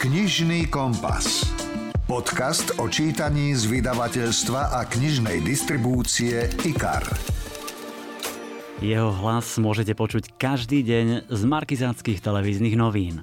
Knižný kompas. Podcast o čítaní z vydavateľstva a knižnej distribúcie IKAR. Jeho hlas môžete počuť každý deň z markizátskych televíznych novín.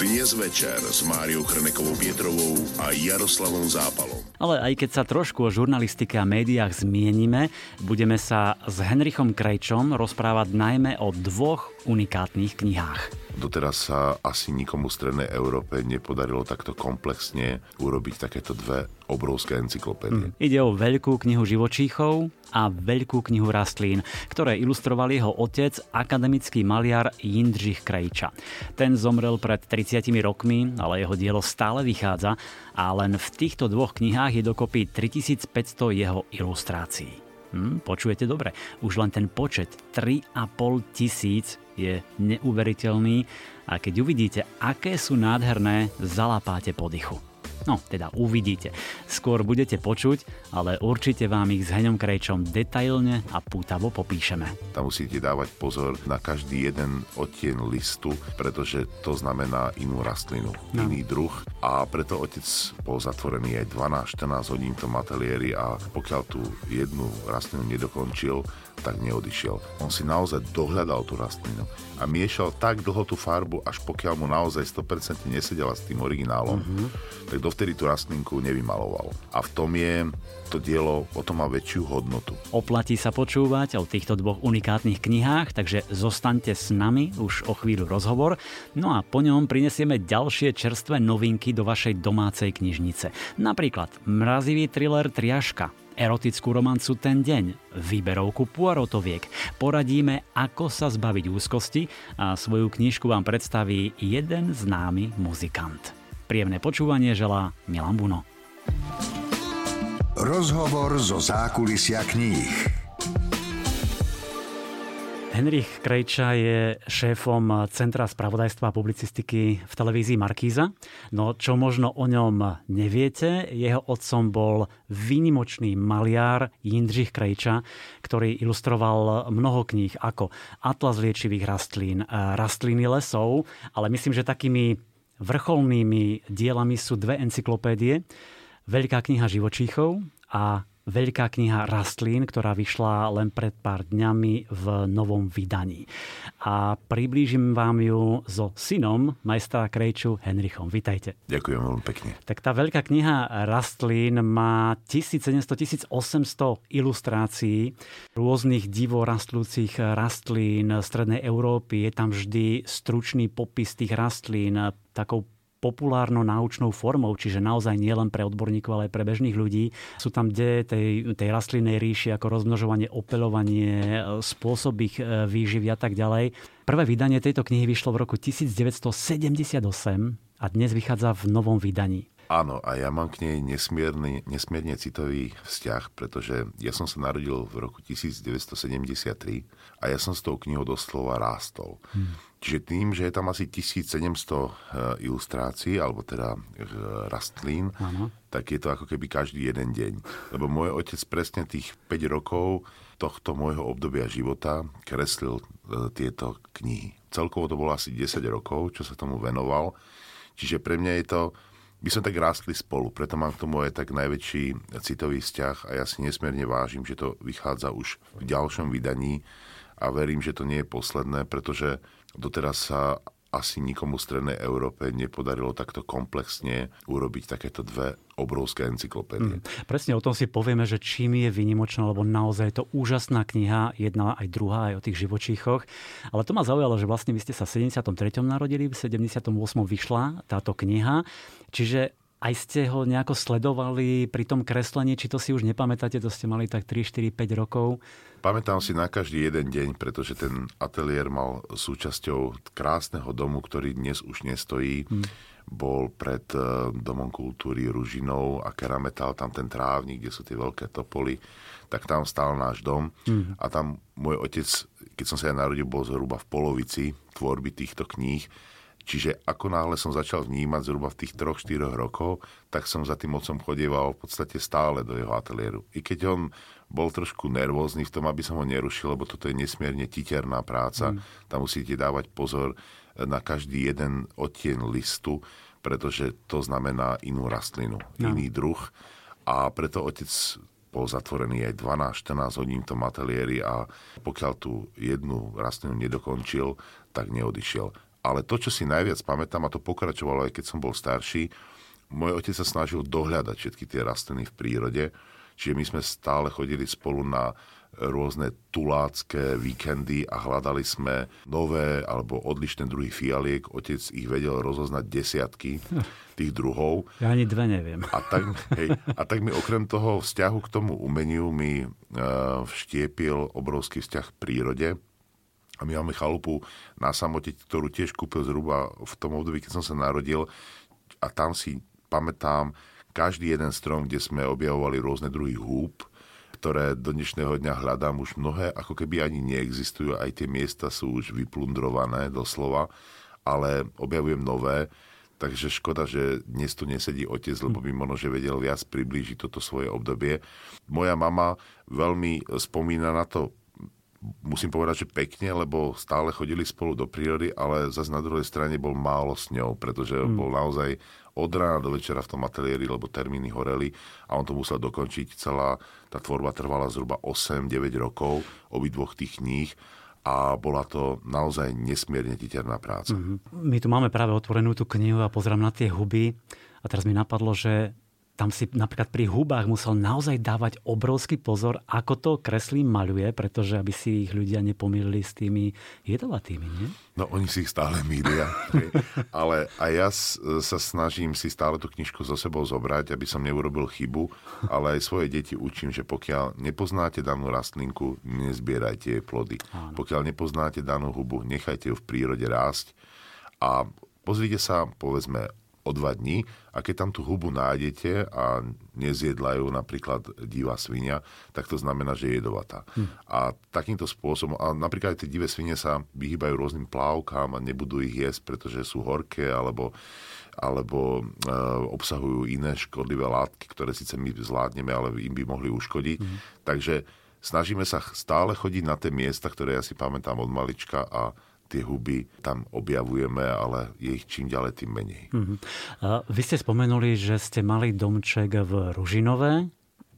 Dnes večer s Máriou Chrnekovou Pietrovou a Jaroslavom Zápalom. Ale aj keď sa trošku o žurnalistike a médiách zmienime, budeme sa s Henrichom Krejčom rozprávať najmä o dvoch unikátnych knihách. Doteraz sa asi nikomu v Strednej Európe nepodarilo takto komplexne urobiť takéto dve obrovské encyklopédie. Mm. Ide o veľkú knihu živočíchov a veľkú knihu rastlín, ktoré ilustroval jeho otec, akademický maliar Jindřich Krejča. Ten zomrel pred 30 rokmi, ale jeho dielo stále vychádza a len v týchto dvoch knihách je dokopy 3500 jeho ilustrácií. Hm, počujete dobre, už len ten počet 3,5 tisíc je neuveriteľný a keď uvidíte, aké sú nádherné, zalapáte po dychu. No, teda uvidíte. Skôr budete počuť, ale určite vám ich s Heňom Krejčom detailne a pútavo popíšeme. Tam musíte dávať pozor na každý jeden odtien listu, pretože to znamená inú rastlinu, no. iný druh a preto otec bol zatvorený aj 12-14 hodín v tom ateliéri a pokiaľ tú jednu rastlinu nedokončil, tak neodišiel. On si naozaj dohľadal tú rastlinu a miešal tak dlho tú farbu, až pokiaľ mu naozaj 100% nesedela s tým originálom, mm-hmm. tak dovtedy tú rastlinku nevymaloval. A v tom je to dielo o tom má väčšiu hodnotu. Oplatí sa počúvať o týchto dvoch unikátnych knihách, takže zostaňte s nami už o chvíľu rozhovor, no a po ňom prinesieme ďalšie čerstvé novinky do vašej domácej knižnice. Napríklad mrazivý thriller Triaška, erotickú romancu Ten deň, výberovku Poirotoviek. Poradíme, ako sa zbaviť úzkosti a svoju knižku vám predstaví jeden známy muzikant. Príjemné počúvanie želá Milan Buno. Rozhovor zo zákulisia kníh. Henrich Krejča je šéfom Centra spravodajstva a publicistiky v televízii Markíza. No čo možno o ňom neviete, jeho otcom bol výnimočný maliar Jindřich Krejča, ktorý ilustroval mnoho kníh ako Atlas liečivých rastlín, Rastliny lesov, ale myslím, že takými vrcholnými dielami sú dve encyklopédie. Veľká kniha živočíchov a veľká kniha rastlín, ktorá vyšla len pred pár dňami v novom vydaní. A priblížim vám ju so synom majstra Krejču Henrichom. Vítajte. Ďakujem veľmi pekne. Tak tá veľká kniha rastlín má 1700-1800 ilustrácií rôznych divo rastlúcich rastlín Strednej Európy. Je tam vždy stručný popis tých rastlín, takou populárno-naučnou formou, čiže naozaj nielen pre odborníkov, ale aj pre bežných ľudí. Sú tam deje tej, tej rastlinnej ríši ako rozmnožovanie, opelovanie, spôsob ich e, výživy a tak ďalej. Prvé vydanie tejto knihy vyšlo v roku 1978 a dnes vychádza v novom vydaní. Áno, a ja mám k nej nesmierne, nesmierne citový vzťah, pretože ja som sa narodil v roku 1973 a ja som s tou knihou doslova rástol. Hmm. Čiže tým, že je tam asi 1700 eh, ilustrácií, alebo teda eh, rastlín, ano. tak je to ako keby každý jeden deň. Lebo môj otec presne tých 5 rokov tohto môjho obdobia života kreslil eh, tieto knihy. Celkovo to bolo asi 10 rokov, čo sa tomu venoval. Čiže pre mňa je to by sme tak rástli spolu. Preto mám k tomu aj tak najväčší citový vzťah a ja si nesmierne vážim, že to vychádza už v ďalšom vydaní a verím, že to nie je posledné, pretože doteraz sa asi nikomu v Strednej Európe nepodarilo takto komplexne urobiť takéto dve obrovské encyklopédie. Mm, presne o tom si povieme, že čím je vynimočná, lebo naozaj je to úžasná kniha, jedna aj druhá, aj o tých živočíchoch. Ale to ma zaujalo, že vlastne vy ste sa v 73. narodili, v 78. vyšla táto kniha. Čiže aj ste ho nejako sledovali pri tom kreslení, či to si už nepamätáte, to ste mali tak 3, 4, 5 rokov? Pamätám si na každý jeden deň, pretože ten ateliér mal súčasťou krásneho domu, ktorý dnes už nestojí. Hmm. Bol pred eh, Domom kultúry Ružinou a Kerametal, tam ten trávnik, kde sú tie veľké topoly, tak tam stál náš dom hmm. a tam môj otec, keď som sa ja narodil, bol zhruba v polovici tvorby týchto kníh Čiže ako náhle som začal vnímať zhruba v tých troch, štyroch rokov, tak som za tým otcom chodieval v podstate stále do jeho ateliéru. I keď on bol trošku nervózny v tom, aby som ho nerušil, lebo toto je nesmierne titerná práca. Mm. Tam musíte dávať pozor na každý jeden odtieň listu, pretože to znamená inú rastlinu, no. iný druh. A preto otec bol zatvorený aj 12-14 hodín v tom ateliéri a pokiaľ tú jednu rastlinu nedokončil, tak neodišiel. Ale to, čo si najviac pamätám, a to pokračovalo aj keď som bol starší, môj otec sa snažil dohľadať všetky tie rastliny v prírode, čiže my sme stále chodili spolu na rôzne tulácké víkendy a hľadali sme nové alebo odlišné druhy fialiek. Otec ich vedel rozoznať desiatky tých druhov. Ja ani dve neviem. A tak, hej, a tak mi okrem toho vzťahu k tomu umeniu mi uh, vštiepil obrovský vzťah k prírode. A my máme chalupu na samote, ktorú tiež kúpil zhruba v tom období, keď som sa narodil. A tam si pamätám každý jeden strom, kde sme objavovali rôzne druhy húb, ktoré do dnešného dňa hľadám už mnohé, ako keby ani neexistujú. Aj tie miesta sú už vyplundrované doslova, ale objavujem nové. Takže škoda, že dnes tu nesedí otec, lebo by možno, že vedel viac priblížiť toto svoje obdobie. Moja mama veľmi spomína na to musím povedať, že pekne, lebo stále chodili spolu do prírody, ale zase na druhej strane bol málo s ňou, pretože mm. bol naozaj od rána do večera v tom ateliéri, lebo termíny horeli a on to musel dokončiť. Celá tá tvorba trvala zhruba 8-9 rokov, obidvoch tých kníh a bola to naozaj nesmierne titerná práca. Mm-hmm. My tu máme práve otvorenú tú knihu a pozrám na tie huby a teraz mi napadlo, že tam si napríklad pri hubách musel naozaj dávať obrovský pozor, ako to kreslí, maľuje, pretože aby si ich ľudia nepomýlili s tými jedovatými, nie? No oni si ich stále mýlia. Ale aj ja sa snažím si stále tú knižku so sebou zobrať, aby som neurobil chybu, ale aj svoje deti učím, že pokiaľ nepoznáte danú rastlinku, nezbierajte jej plody. Áno. Pokiaľ nepoznáte danú hubu, nechajte ju v prírode rásť a pozrite sa, povedzme, o dva dní a keď tam tú hubu nájdete a nezjedla ju napríklad divá svinia, tak to znamená, že je jedovatá. Hm. A takýmto spôsobom, a napríklad aj tie divé svine sa vyhýbajú rôznym plávkám a nebudú ich jesť, pretože sú horké alebo alebo e, obsahujú iné škodlivé látky, ktoré síce my zvládneme, ale im by mohli uškodiť. Mm. Takže snažíme sa stále chodiť na tie miesta, ktoré ja si pamätám od malička a tie huby tam objavujeme, ale je ich čím ďalej, tým menej. Uh-huh. Vy ste spomenuli, že ste mali domček v Ružinové.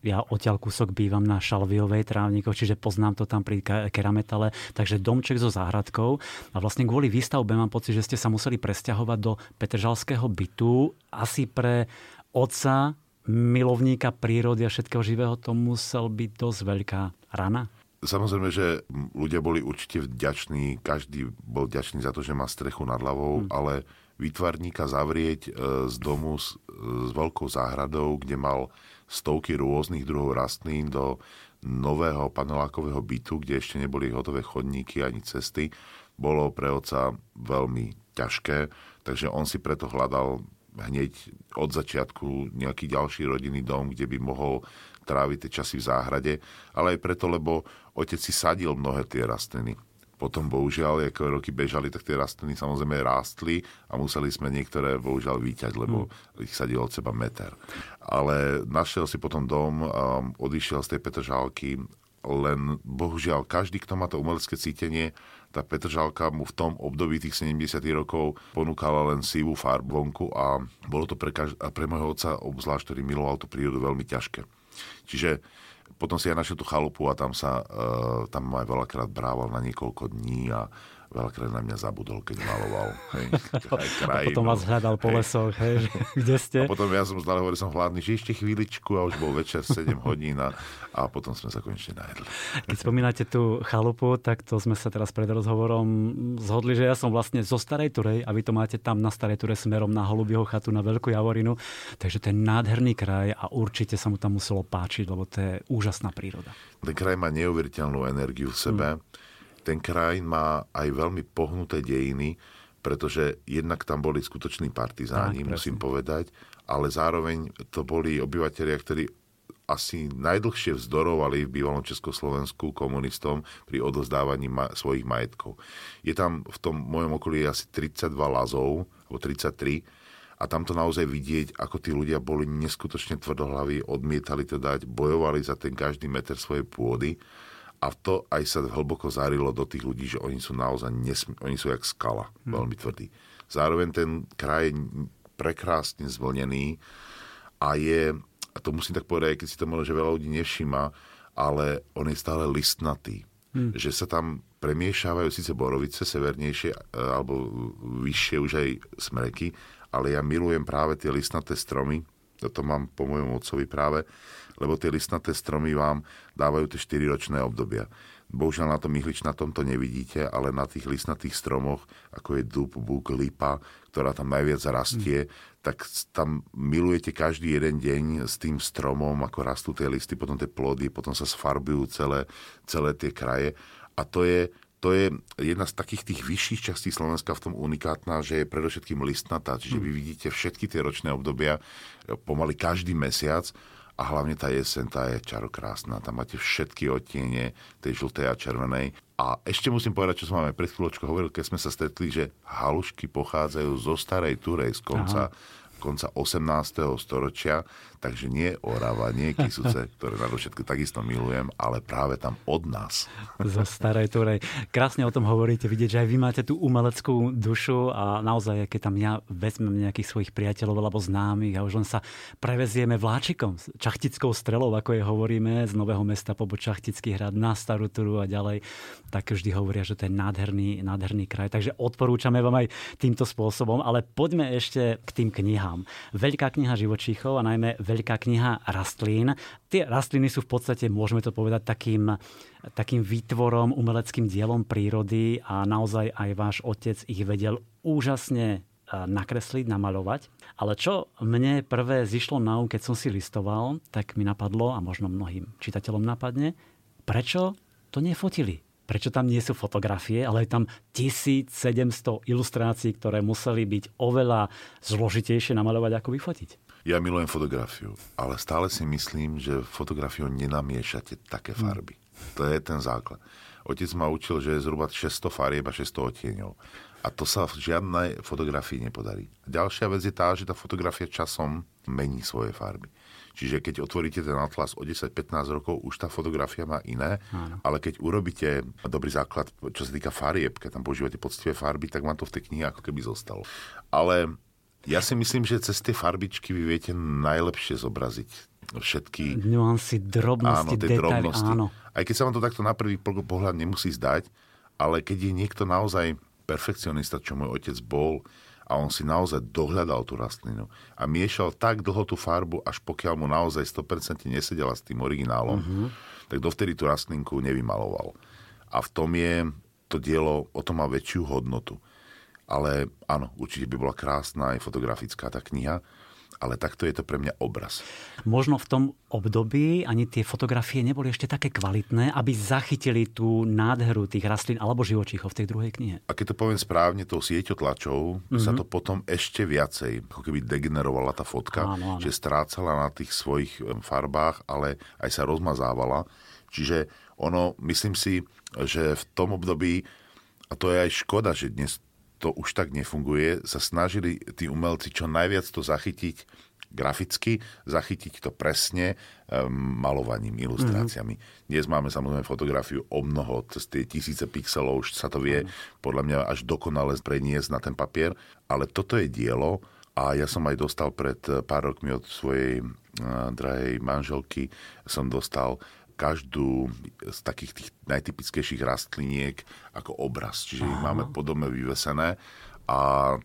Ja odtiaľ kúsok bývam na Šalviovej trávnikoch, čiže poznám to tam pri Kerametale. Takže domček so záhradkou. A vlastne kvôli výstavbe mám pocit, že ste sa museli presťahovať do Petržalského bytu. Asi pre otca, milovníka prírody a všetkého živého, to musel byť dosť veľká rana. Samozrejme, že ľudia boli určite vďační, každý bol vďačný za to, že má strechu nad hlavou, hmm. ale výtvarníka zavrieť e, z domu s, s veľkou záhradou, kde mal stovky rôznych druhov rastlín do nového panelákového bytu, kde ešte neboli hotové chodníky ani cesty, bolo pre oca veľmi ťažké, takže on si preto hľadal hneď od začiatku nejaký ďalší rodinný dom, kde by mohol tráviť tie časy v záhrade, ale aj preto, lebo otec si sadil mnohé tie rastliny. Potom bohužiaľ, ako roky bežali, tak tie rastliny samozrejme rástli a museli sme niektoré bohužiaľ výťať, lebo hmm. ich sadil od seba meter. Ale našiel si potom dom, um, odišiel z tej Petržálky, len bohužiaľ každý, kto má to umelecké cítenie, tá Petržalka mu v tom období tých 70 rokov ponúkala len sivú farbu vonku a bolo to pre, kaž- a pre môjho otca, obzvlášť, ktorý miloval tú prírodu, veľmi ťažké. Čiže potom si ja našiel tú chalupu a tam sa, uh, tam aj veľakrát brával na niekoľko dní a veľakrát na mňa zabudol, keď maloval. Hej, a potom vás hľadal po hej. lesoch, hej, kde ste? A potom ja som stále hovoril, som hladný, že ešte chvíličku a už bol večer 7 hodín a, a potom sme sa konečne najedli. Keď spomínate tú chalupu, tak to sme sa teraz pred rozhovorom zhodli, že ja som vlastne zo Starej Turej a vy to máte tam na Starej Ture smerom na Holubieho chatu na Veľkú Javorinu. Takže to je nádherný kraj a určite sa mu tam muselo páčiť, lebo to je úžasná príroda. Ten kraj má neuveriteľnú energiu v sebe. Hmm ten kraj má aj veľmi pohnuté dejiny, pretože jednak tam boli skutoční partizáni, tak, musím povedať, ale zároveň to boli obyvateľia, ktorí asi najdlhšie vzdorovali v bývalom Československu komunistom pri odozdávaní ma- svojich majetkov. Je tam v tom mojom okolí asi 32 lazov, alebo 33, a tam to naozaj vidieť, ako tí ľudia boli neskutočne tvrdohlaví, odmietali to dať, bojovali za ten každý meter svojej pôdy a to aj sa hlboko zarilo do tých ľudí, že oni sú naozaj nesmi- oni sú jak skala, hmm. veľmi tvrdí. Zároveň ten kraj je prekrásne zvlnený a je, a to musím tak povedať, keď si to možno, že veľa ľudí nevšíma, ale on je stále listnatý. Hmm. Že sa tam premiešavajú síce borovice severnejšie e, alebo vyššie už aj smreky, ale ja milujem práve tie listnaté stromy, to mám po mojom otcovi práve, lebo tie listnaté stromy vám dávajú tie 4 ročné obdobia. Bohužiaľ na tom ihličnatom to nevidíte, ale na tých listnatých stromoch, ako je dub, búk, lipa, ktorá tam najviac rastie, mm. tak tam milujete každý jeden deň s tým stromom, ako rastú tie listy, potom tie plody, potom sa sfarbujú celé, celé tie kraje. A to je, to je jedna z takých tých vyšších častí Slovenska v tom unikátna, že je predovšetkým listnatá, čiže vy hm. vidíte všetky tie ročné obdobia e, pomaly každý mesiac a hlavne tá jeseň, tá je čarokrásna. Tam máte všetky odtiene tej žltej a červenej. A ešte musím povedať, čo som vám aj pred chvíľočkou hovoril, keď sme sa stretli, že halušky pochádzajú zo starej Turej z konca Aha konca 18. storočia, takže nie Orava, nie Kisuce, ktoré na všetko takisto milujem, ale práve tam od nás. Zo starej Turej. Krásne o tom hovoríte, vidieť, že aj vy máte tú umeleckú dušu a naozaj, keď tam ja vezmem nejakých svojich priateľov alebo známych a už len sa prevezieme vláčikom, čachtickou strelou, ako je hovoríme, z Nového mesta po Čachtický hrad na Starú Turu a ďalej, tak vždy hovoria, že to je nádherný, nádherný kraj. Takže odporúčame vám aj týmto spôsobom, ale poďme ešte k tým knihám. Veľká kniha živočíchov a najmä veľká kniha rastlín. Tie rastliny sú v podstate, môžeme to povedať, takým, takým výtvorom, umeleckým dielom prírody a naozaj aj váš otec ich vedel úžasne nakresliť, namaľovať. Ale čo mne prvé zišlo na um, keď som si listoval, tak mi napadlo, a možno mnohým čitateľom napadne, prečo to nefotili? prečo tam nie sú fotografie, ale je tam 1700 ilustrácií, ktoré museli byť oveľa zložitejšie namaľovať ako vyfotiť. Ja milujem fotografiu, ale stále si myslím, že fotografiu nenamiešate také hm. farby. To je ten základ. Otec ma učil, že je zhruba 600 farieb a 600 odtieňov. A to sa v žiadnej fotografii nepodarí. Ďalšia vec je tá, že tá fotografia časom mení svoje farby. Čiže keď otvoríte ten atlas o 10-15 rokov, už tá fotografia má iné, Áno. ale keď urobíte dobrý základ, čo sa týka farieb, keď tam používate poctivé farby, tak vám to v tej knihe ako keby zostalo. Ale ja si myslím, že cez tie farbičky vy viete najlepšie zobraziť všetky... Nuancy, drobnosti, áno, detaily, drobnosti. áno. Aj keď sa vám to takto na prvý pohľad nemusí zdať, ale keď je niekto naozaj perfekcionista, čo môj otec bol, a on si naozaj dohľadal tú rastlinu a miešal tak dlho tú farbu, až pokiaľ mu naozaj 100% nesedela s tým originálom, mm-hmm. tak dovtedy tú rastlinku nevymaloval. A v tom je to dielo, o tom má väčšiu hodnotu. Ale áno, určite by bola krásna aj fotografická tá kniha, ale takto je to pre mňa obraz. Možno v tom období ani tie fotografie neboli ešte také kvalitné, aby zachytili tú nádheru tých rastlín alebo živočíchov v tej druhej knihe. A keď to poviem správne, tou sieťotlačou mm-hmm. sa to potom ešte viacej, ako keby degenerovala tá fotka, áno, áno. že strácala na tých svojich farbách, ale aj sa rozmazávala. Čiže ono, myslím si, že v tom období, a to je aj škoda, že dnes to už tak nefunguje, sa snažili tí umelci čo najviac to zachytiť graficky, zachytiť to presne um, malovaním, ilustráciami. Mm-hmm. Dnes máme samozrejme fotografiu o mnoho, cez tie tisíce pixelov, už sa to vie mm-hmm. podľa mňa až dokonale preniesť na ten papier, ale toto je dielo a ja som aj dostal pred pár rokmi od svojej uh, drahej manželky, som dostal každú z takých tých najtypickejších rastliniek ako obraz. Čiže ich máme po dome vyvesené. A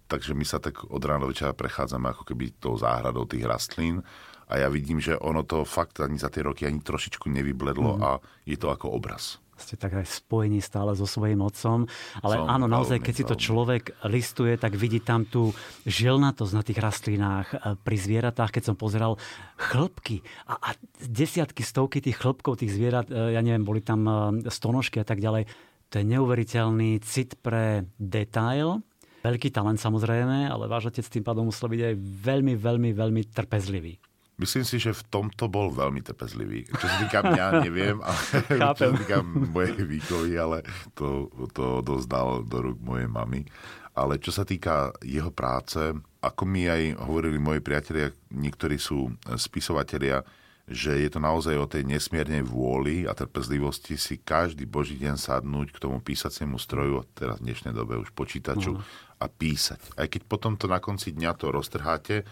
takže my sa tak od rána do večera prechádzame ako keby tou záhradou tých rastlín a ja vidím, že ono to fakt ani za tie roky ani trošičku nevybledlo mm. a je to ako obraz ste tak aj spojení stále so svojím otcom. Ale Som áno, naozaj, keď si to človek listuje, tak vidí tam tú žilnatosť na tých rastlinách. Pri zvieratách, keď som pozeral chlpky a, a desiatky, stovky tých chlpkov, tých zvierat, e, ja neviem, boli tam e, stonožky a tak ďalej. To je neuveriteľný cit pre detail, Veľký talent samozrejme, ale váš otec tým pádom musel byť aj veľmi, veľmi, veľmi trpezlivý. Myslím si, že v tomto bol veľmi trpezlivý. Čo sa týka mňa, neviem, ale čo sa týka mojej výkovy, ale to, to dozdal do rúk mojej mamy. Ale čo sa týka jeho práce, ako mi aj hovorili moji priatelia, niektorí sú spisovatelia, že je to naozaj o tej nesmiernej vôli a trpezlivosti si každý boží deň sadnúť k tomu písaciemu stroju, teraz v dnešnej dobe už počítaču, uh-huh. a písať. Aj keď potom to na konci dňa to roztrháte,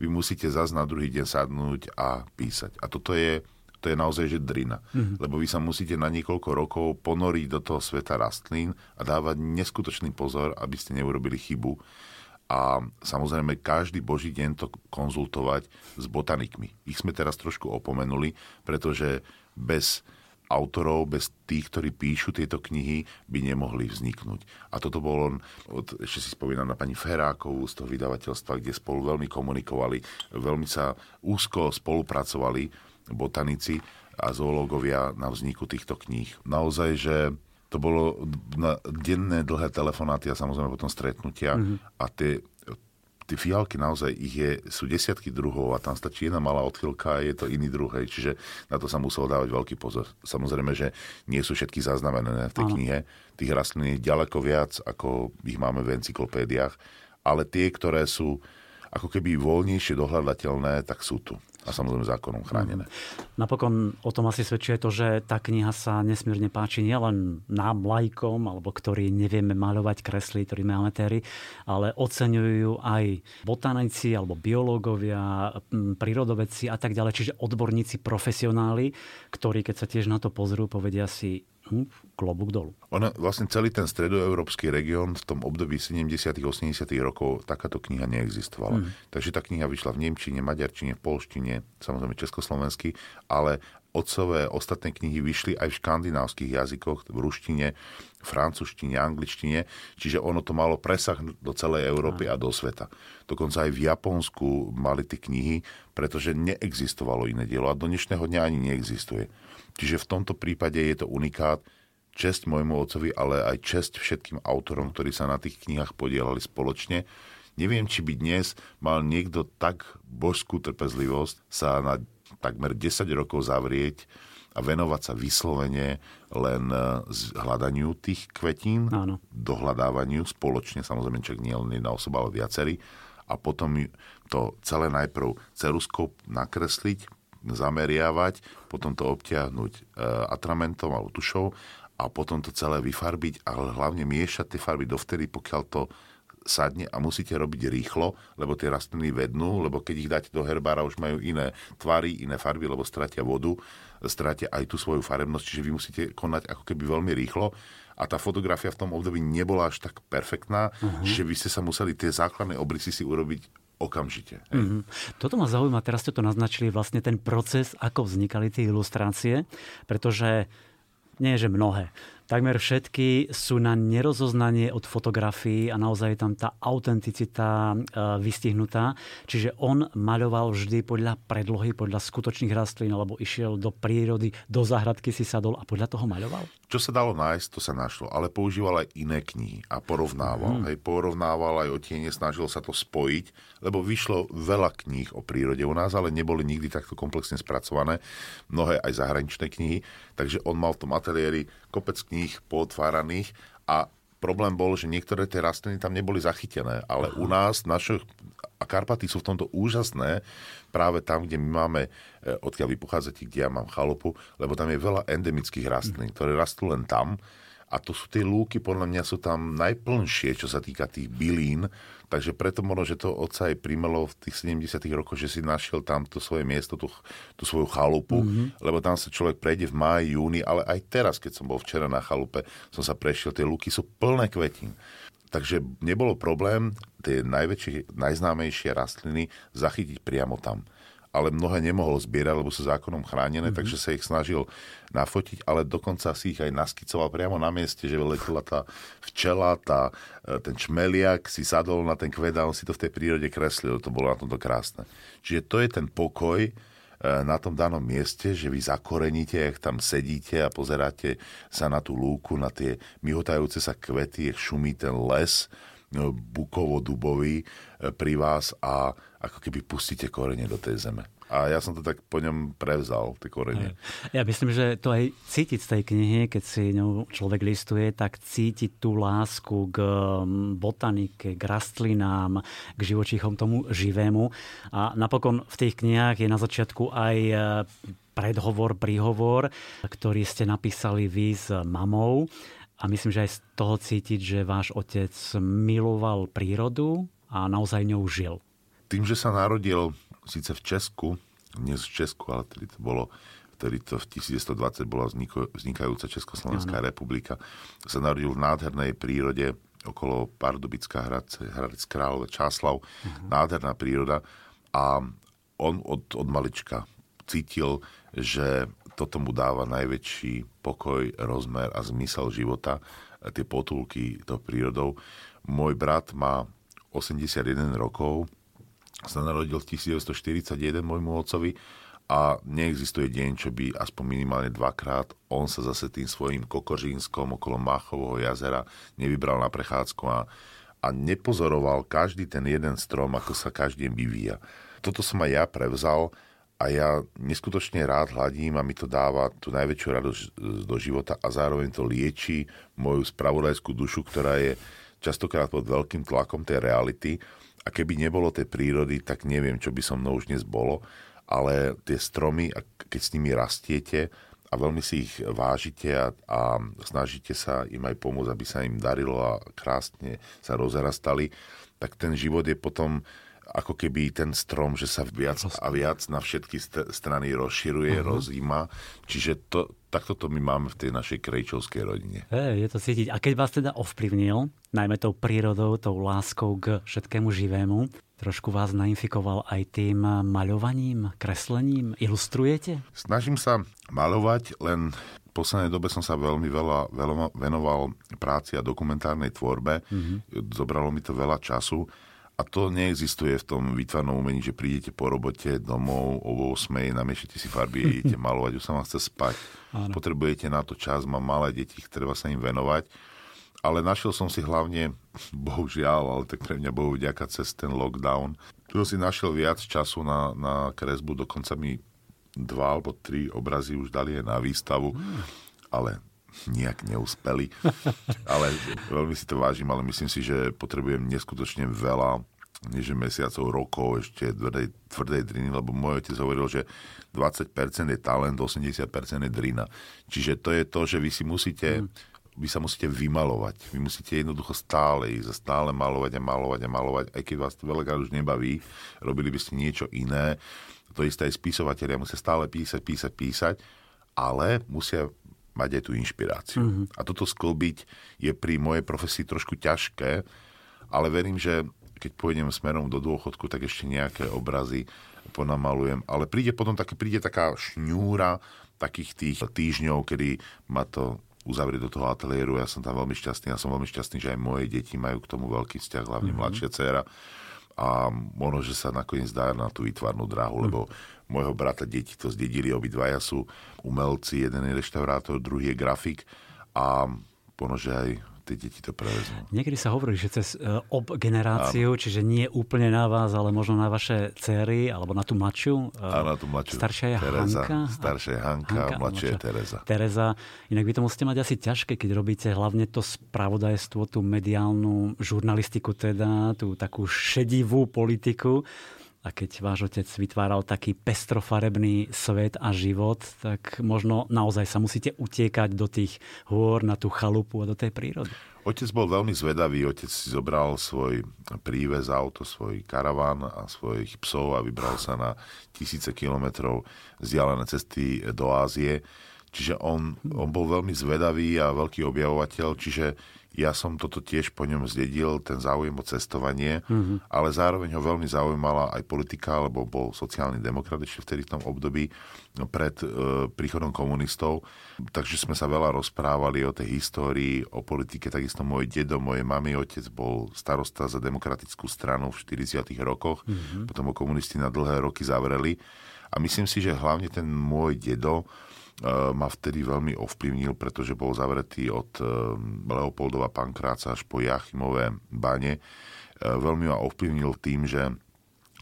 vy musíte zase na druhý deň sadnúť a písať. A toto je, to je naozaj že drina. Uh-huh. Lebo vy sa musíte na niekoľko rokov ponoriť do toho sveta rastlín a dávať neskutočný pozor, aby ste neurobili chybu a samozrejme každý boží deň to konzultovať s botanikmi. Ich sme teraz trošku opomenuli, pretože bez autorov, bez tých, ktorí píšu tieto knihy, by nemohli vzniknúť. A toto bol on, od, ešte si spomínam na pani Ferákovú z toho vydavateľstva, kde spolu veľmi komunikovali, veľmi sa úzko spolupracovali botanici a zoológovia na vzniku týchto kníh. Naozaj, že to bolo na denné dlhé telefonáty a samozrejme potom stretnutia mm-hmm. a tie, tie fialky naozaj ich je, sú desiatky druhov a tam stačí jedna malá odchylka a je to iný druh. Čiže na to sa muselo dávať veľký pozor. Samozrejme, že nie sú všetky zaznamenané v tej Áno. knihe. Tých rastlín je ďaleko viac, ako ich máme v encyklopédiách, ale tie, ktoré sú ako keby voľnejšie dohľadateľné, tak sú tu a samozrejme zákonom chránené. Napokon o tom asi svedčí to, že tá kniha sa nesmierne páči nielen nám, lajkom, alebo ktorí nevieme maľovať, kresliť, ktorí sme amatéri, ale oceňujú aj botanici alebo biológovia, prírodovedci a tak ďalej, čiže odborníci, profesionáli, ktorí keď sa tiež na to pozrú, povedia si, hm, klobúk dolu. Ona, vlastne celý ten stredoeurópsky región v tom období 70 80 rokov takáto kniha neexistovala. Mm. Takže tá kniha vyšla v Nemčine, Maďarčine, v Polštine, samozrejme Československy, ale otcové ostatné knihy vyšli aj v škandinávskych jazykoch, v ruštine, francúzštine, angličtine, čiže ono to malo presah do celej Európy a do sveta. Dokonca aj v Japonsku mali tie knihy, pretože neexistovalo iné dielo a do dnešného dňa ani neexistuje. Čiže v tomto prípade je to unikát, čest môjmu otcovi, ale aj čest všetkým autorom, ktorí sa na tých knihách podielali spoločne. Neviem, či by dnes mal niekto tak božskú trpezlivosť sa na takmer 10 rokov zavrieť a venovať sa vyslovene len e, hľadaniu tých kvetín, Áno. dohľadávaniu spoločne, samozrejme, čak nie len jedna osoba, ale viacerí, a potom to celé najprv ceruskou nakresliť, zameriavať, potom to obtiahnuť e, atramentom alebo tušou a potom to celé vyfarbiť, ale hlavne miešať tie farby dovtedy, pokiaľ to sadne a musíte robiť rýchlo, lebo tie rastliny vednú, lebo keď ich dáte do herbára, už majú iné tvary, iné farby, lebo stratia vodu, stratia aj tú svoju farebnosť, čiže vy musíte konať ako keby veľmi rýchlo a tá fotografia v tom období nebola až tak perfektná, uh-huh. že vy ste sa museli tie základné obrysy si urobiť okamžite. Mm-hmm. Toto ma zaujíma, teraz ste to naznačili, vlastne ten proces, ako vznikali tie ilustrácie, pretože nie že mnohé, takmer všetky sú na nerozoznanie od fotografií a naozaj je tam tá autenticita e, vystihnutá. Čiže on maľoval vždy podľa predlohy, podľa skutočných rastlín, alebo išiel do prírody, do záhradky si sadol a podľa toho maľoval? Čo sa dalo nájsť, to sa našlo, ale používal aj iné knihy a porovnával. Hmm. Hej, porovnával aj o tiene, snažil sa to spojiť, lebo vyšlo veľa kníh o prírode u nás, ale neboli nikdy takto komplexne spracované. Mnohé aj zahraničné knihy, takže on mal v tom ateliéri kopec kníh pootváraných a problém bol, že niektoré tie rastliny tam neboli zachytené, ale u nás, naše, a Karpaty sú v tomto úžasné, práve tam, kde my máme, e, odkiaľ vy pochádzate, kde ja mám chalupu, lebo tam je veľa endemických rastlín, ktoré rastú len tam a to sú tie lúky, podľa mňa sú tam najplnšie, čo sa týka tých bylín, takže preto možno, že to otca aj primelo v tých 70 rokoch, že si našiel tam to svoje miesto, tú, tú svoju chalupu, mm-hmm. lebo tam sa človek prejde v máji, júni, ale aj teraz, keď som bol včera na chalupe, som sa prešiel, tie lúky sú plné kvetín. Takže nebolo problém tie najväčšie, najznámejšie rastliny zachytiť priamo tam ale mnohé nemohol zbierať, lebo sú zákonom chránené, mm-hmm. takže sa ich snažil nafotiť, ale dokonca si ich aj naskicoval priamo na mieste, že letela tá včela, tá, e, ten čmeliak si sadol na ten kvet a on si to v tej prírode kreslil. To bolo na tomto krásne. Čiže to je ten pokoj, na tom danom mieste, že vy zakoreníte, ak tam sedíte a pozeráte sa na tú lúku, na tie myhotajúce sa kvety, jak šumí ten les, bukovo-dubový e, pri vás a ako keby pustíte korene do tej zeme. A ja som to tak po ňom prevzal, tie korene. Ja myslím, že to aj cítiť z tej knihy, keď si ňou človek listuje, tak cítiť tú lásku k mm, botanike, k rastlinám, k živočíchom tomu živému. A napokon v tých knihách je na začiatku aj e, predhovor, príhovor, ktorý ste napísali vy s mamou. A myslím, že aj z toho cítiť, že váš otec miloval prírodu a naozaj ňou žil. Tým, že sa narodil síce v Česku, dnes v Česku, ale tedy to bolo vtedy to v 1920 bola vzniko, vznikajúca Československá ano. republika, sa narodil v nádhernej prírode okolo Pardubická Hradec, Hradec Králové, Čáslav, uh-huh. nádherná príroda a on od, od malička cítil, že toto mu dáva najväčší pokoj, rozmer a zmysel života, tie potulky to prírodou. Môj brat má 81 rokov, sa narodil v 1941 môjmu otcovi a neexistuje deň, čo by aspoň minimálne dvakrát on sa zase tým svojim kokožínskom okolo Máchového jazera nevybral na prechádzku a, a nepozoroval každý ten jeden strom, ako sa každý vyvíja. Toto som aj ja prevzal a ja neskutočne rád hladím a mi to dáva tú najväčšiu radosť do života a zároveň to lieči moju spravodajskú dušu, ktorá je častokrát pod veľkým tlakom tej reality a keby nebolo tej prírody, tak neviem, čo by so mnou už dnes bolo. Ale tie stromy, keď s nimi rastiete a veľmi si ich vážite a, a snažíte sa im aj pomôcť, aby sa im darilo a krásne sa rozrastali, tak ten život je potom ako keby ten strom, že sa viac a viac na všetky st- strany rozširuje, uh-huh. rozíma. Čiže to, takto to my máme v tej našej krejčovskej rodine. Hey, je to cítiť. A keď vás teda ovplyvnil, najmä tou prírodou, tou láskou k všetkému živému, trošku vás nainfikoval aj tým maľovaním, kreslením? Ilustrujete? Snažím sa maľovať, len v poslednej dobe som sa veľmi veľa, veľa venoval práci a dokumentárnej tvorbe. Mm-hmm. Zobralo mi to veľa času a to neexistuje v tom výtvarnom umení, že prídete po robote domov o 8, namiešate si farby, idete malovať, už sa vám chce spať. Áno. Potrebujete na to čas, mám malé deti, treba sa im venovať. Ale našiel som si hlavne, bohužiaľ, ale tak pre mňa bohu vďaka cez ten lockdown, tu si našiel viac času na, na kresbu, dokonca mi dva alebo tri obrazy už dali aj na výstavu, hmm. ale nejak neúspeli. ale veľmi si to vážim, ale myslím si, že potrebujem neskutočne veľa než mesiacov, rokov ešte tvrdej, tvrdej driny, lebo môj otec hovoril, že 20% je talent, 80% je drina. Čiže to je to, že vy si musíte mm vy sa musíte vymalovať. Vy musíte jednoducho stále ísť a stále malovať a malovať a malovať, aj keď vás to veľakrát už nebaví, robili by ste niečo iné. To isté aj spisovateľia musia stále písať, písať, písať, ale musia mať aj tú inšpiráciu. Mm-hmm. A toto sklbiť je pri mojej profesii trošku ťažké, ale verím, že keď pôjdem smerom do dôchodku, tak ešte nejaké obrazy ponamalujem. Ale príde potom také, príde taká šňúra takých tých týždňov, kedy ma to uzavrie do toho ateliéru. Ja som tam veľmi šťastný. Ja som veľmi šťastný, že aj moje deti majú k tomu veľký vzťah, hlavne mm-hmm. mladšia dcéra. A možno, že sa nakoniec dá na tú výtvarnú dráhu, mm-hmm. lebo môjho brata deti to zdedili, obidvaja sú umelci, jeden je reštaurátor, druhý je grafik a možno, že aj tie deti to prevezmú. Niekedy sa hovorí, že cez uh, ob generáciu, Áno. čiže nie úplne na vás, ale možno na vaše céry, alebo na tú mladšiu. Uh, Áno, na tú mladšiu. Staršia je Tereza, Hanka. Staršia je Hanka, Hanka mladšia je Tereza. Tereza. Inak vy to musíte mať asi ťažké, keď robíte hlavne to spravodajstvo, tú mediálnu žurnalistiku teda, tú takú šedivú politiku a keď váš otec vytváral taký pestrofarebný svet a život, tak možno naozaj sa musíte utiekať do tých hôr, na tú chalupu a do tej prírody. Otec bol veľmi zvedavý, otec si zobral svoj prívez auto, svoj karaván a svojich psov a vybral sa na tisíce kilometrov vzdialené cesty do Ázie. Čiže on, on bol veľmi zvedavý a veľký objavovateľ, čiže ja som toto tiež po ňom zdedil, ten záujem o cestovanie, mm-hmm. ale zároveň ho veľmi zaujímala aj politika, lebo bol sociálny demokrat ešte vtedy v tom období no, pred e, príchodom komunistov. Takže sme sa veľa rozprávali o tej histórii, o politike. Takisto môj dedo, moje mami, otec bol starosta za demokratickú stranu v 40. rokoch, mm-hmm. potom ho komunisti na dlhé roky zavreli. A myslím si, že hlavne ten môj dedo ma vtedy veľmi ovplyvnil, pretože bol zavretý od e, Leopoldova Pankráca až po Jachimové bane. E, veľmi ma ovplyvnil tým, že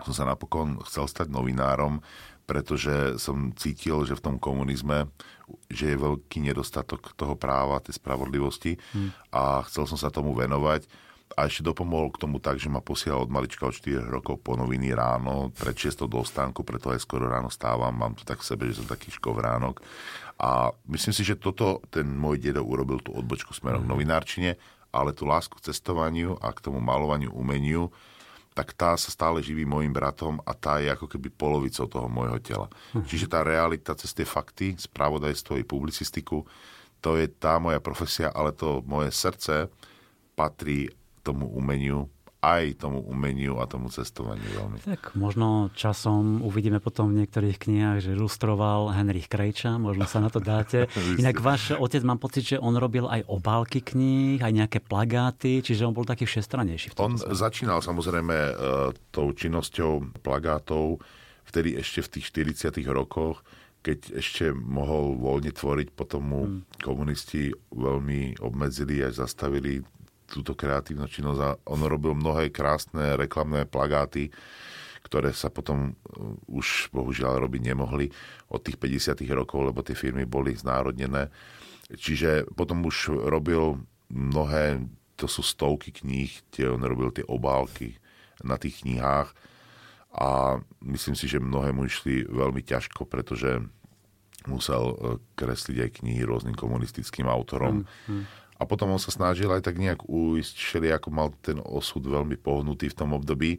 som sa napokon chcel stať novinárom, pretože som cítil, že v tom komunizme že je veľký nedostatok toho práva, tej spravodlivosti hmm. a chcel som sa tomu venovať. A ešte dopomohol k tomu tak, že ma posielal od malička od 4 rokov po noviny ráno, pred 6 do stánku, preto aj skoro ráno stávam, mám to tak v sebe, že som taký škovránok. A myslím si, že toto ten môj dedo urobil tú odbočku smerom k hmm. novinárčine, ale tú lásku k cestovaniu a k tomu malovaniu, umeniu, tak tá sa stále živí môjim bratom a tá je ako keby polovicou toho môjho tela. Uh-huh. Čiže tá realita cez tie fakty, spravodajstvo i publicistiku, to je tá moja profesia, ale to moje srdce patrí tomu umeniu aj tomu umeniu a tomu cestovaniu veľmi. Tak možno časom uvidíme potom v niektorých knihách, že ilustroval Henrich Krejča, možno sa na to dáte. Inak váš otec, mám pocit, že on robil aj obálky kníh, aj nejaké plagáty, čiže on bol taký všestranejší. On smere. začínal samozrejme uh, tou činnosťou plagátov, vtedy ešte v tých 40 rokoch, keď ešte mohol voľne tvoriť, potom mu hmm. komunisti veľmi obmedzili až zastavili túto kreatívnu činnosť a on robil mnohé krásne reklamné plagáty, ktoré sa potom uh, už bohužiaľ robiť nemohli od tých 50 rokov, lebo tie firmy boli znárodnené. Čiže potom už robil mnohé, to sú stovky kníh, tie on robil tie obálky na tých knihách a myslím si, že mnohé mu išli veľmi ťažko, pretože musel uh, kresliť aj knihy rôznym komunistickým autorom. Mm, mm a potom on sa snažil aj tak nejak uísť, všeli ako mal ten osud veľmi pohnutý v tom období,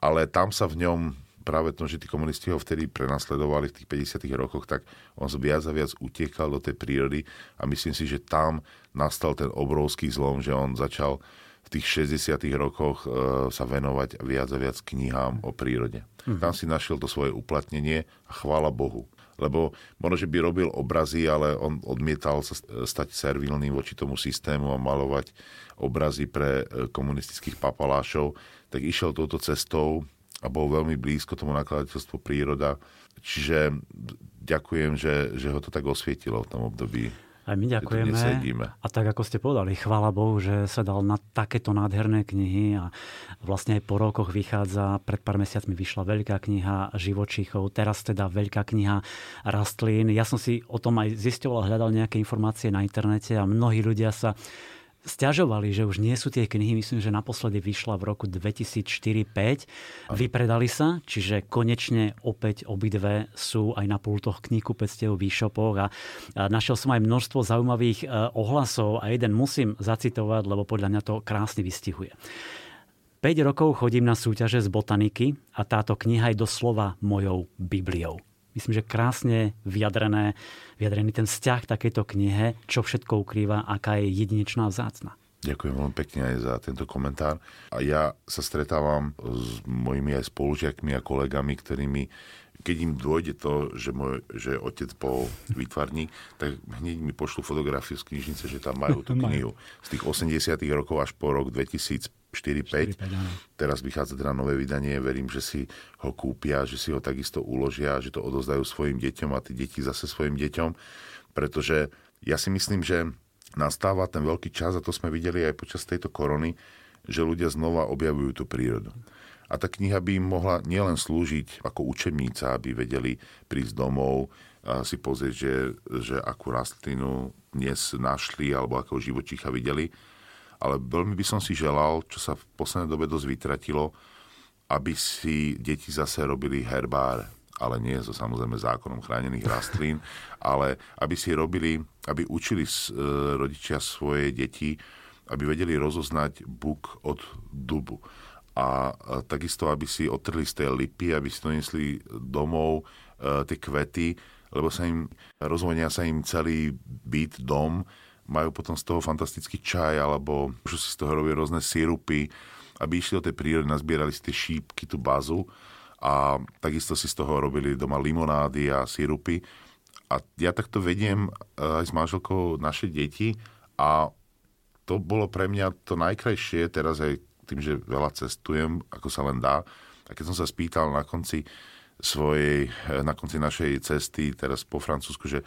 ale tam sa v ňom práve to, že tí komunisti ho vtedy prenasledovali v tých 50 rokoch, tak on viac a viac utiekal do tej prírody a myslím si, že tam nastal ten obrovský zlom, že on začal v tých 60 rokoch e, sa venovať viac a viac knihám o prírode. Mm-hmm. Tam si našiel to svoje uplatnenie a chvála Bohu lebo možno, že by robil obrazy, ale on odmietal sa stať servilným voči tomu systému a malovať obrazy pre e, komunistických papalášov, tak išiel touto cestou a bol veľmi blízko tomu nakladateľstvu príroda. Čiže ďakujem, že, že ho to tak osvietilo v tom období. Aj my ďakujeme. A tak ako ste povedali, chvála Bohu, že sa dal na takéto nádherné knihy a vlastne aj po rokoch vychádza, pred pár mesiacmi vyšla veľká kniha živočíchov, teraz teda veľká kniha rastlín. Ja som si o tom aj zistoval, hľadal nejaké informácie na internete a mnohí ľudia sa stiažovali, že už nie sú tie knihy, myslím, že naposledy vyšla v roku 2004-2005. Vypredali sa, čiže konečne opäť obidve sú aj na pultoch knihkupectiev v e-shopoch a našiel som aj množstvo zaujímavých e, ohlasov a jeden musím zacitovať, lebo podľa mňa to krásne vystihuje. 5 rokov chodím na súťaže z botaniky a táto kniha je doslova mojou Bibliou myslím, že krásne vyjadrené, vyjadrený ten vzťah takejto knihe, čo všetko ukrýva, aká je jedinečná vzácna. Ďakujem veľmi pekne aj za tento komentár. A ja sa stretávam s mojimi aj spolužiakmi a kolegami, ktorými keď im dôjde to, že, môj, že otec bol výtvarník, tak hneď mi pošlu fotografiu z knižnice, že tam majú tú knihu. Z tých 80 rokov až po rok 2000 4-5. Teraz vychádza teda nové vydanie, verím, že si ho kúpia, že si ho takisto uložia, že to odozdajú svojim deťom a tí deti zase svojim deťom, pretože ja si myslím, že nastáva ten veľký čas, a to sme videli aj počas tejto korony, že ľudia znova objavujú tú prírodu. A tá kniha by im mohla nielen slúžiť ako učebnica, aby vedeli prísť domov, a si pozrieť, že, že akú rastlinu dnes našli alebo ako živočícha videli, ale veľmi by som si želal, čo sa v poslednej dobe dosť vytratilo, aby si deti zase robili herbár, ale nie so samozrejme zákonom chránených rastlín, ale aby si robili, aby učili e, rodičia svoje deti, aby vedeli rozoznať buk od dubu. A takisto, aby si otrli z tej lipy, aby si donesli domov e, tie kvety, lebo sa im, rozvonia sa im celý byt, dom, majú potom z toho fantastický čaj, alebo už si z toho robia rôzne sírupy, aby išli do tej prírody, nazbierali si tie šípky, tú bazu a takisto si z toho robili doma limonády a sírupy. A ja takto vediem eh, aj s manželkou naše deti a to bolo pre mňa to najkrajšie, teraz aj tým, že veľa cestujem, ako sa len dá. A keď som sa spýtal na konci svojej, eh, na konci našej cesty teraz po Francúzsku, že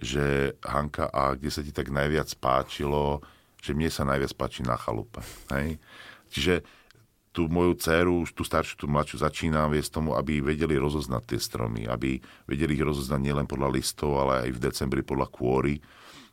že Hanka, a kde sa ti tak najviac páčilo, že mne sa najviac páči na chalupe. Hej? Čiže tú moju dceru, tú staršiu, tú mladšiu začínam viesť tomu, aby vedeli rozoznať tie stromy, aby vedeli ich rozoznať nielen podľa listov, ale aj v decembri podľa kôry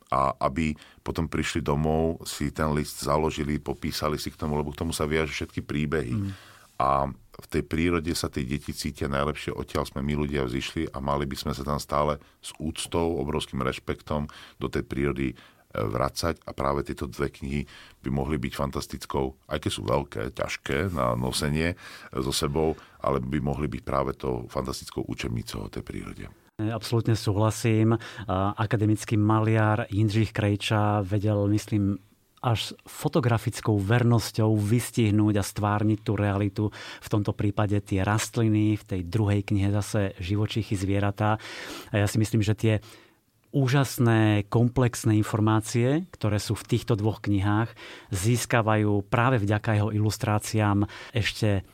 a aby potom prišli domov, si ten list založili, popísali si k tomu, lebo k tomu sa viažu všetky príbehy. Mm. A v tej prírode sa tie deti cítia najlepšie, odtiaľ sme my ľudia vzýšli a mali by sme sa tam stále s úctou, obrovským rešpektom do tej prírody vracať a práve tieto dve knihy by mohli byť fantastickou, aj keď sú veľké, ťažké na nosenie so sebou, ale by mohli byť práve to fantastickou učebnicou o tej prírode. Absolútne súhlasím. Akademický maliar Jindřich Krejča vedel, myslím, až fotografickou vernosťou vystihnúť a stvárniť tú realitu. V tomto prípade tie rastliny, v tej druhej knihe zase živočichy, zvieratá. A ja si myslím, že tie úžasné, komplexné informácie, ktoré sú v týchto dvoch knihách, získavajú práve vďaka jeho ilustráciám ešte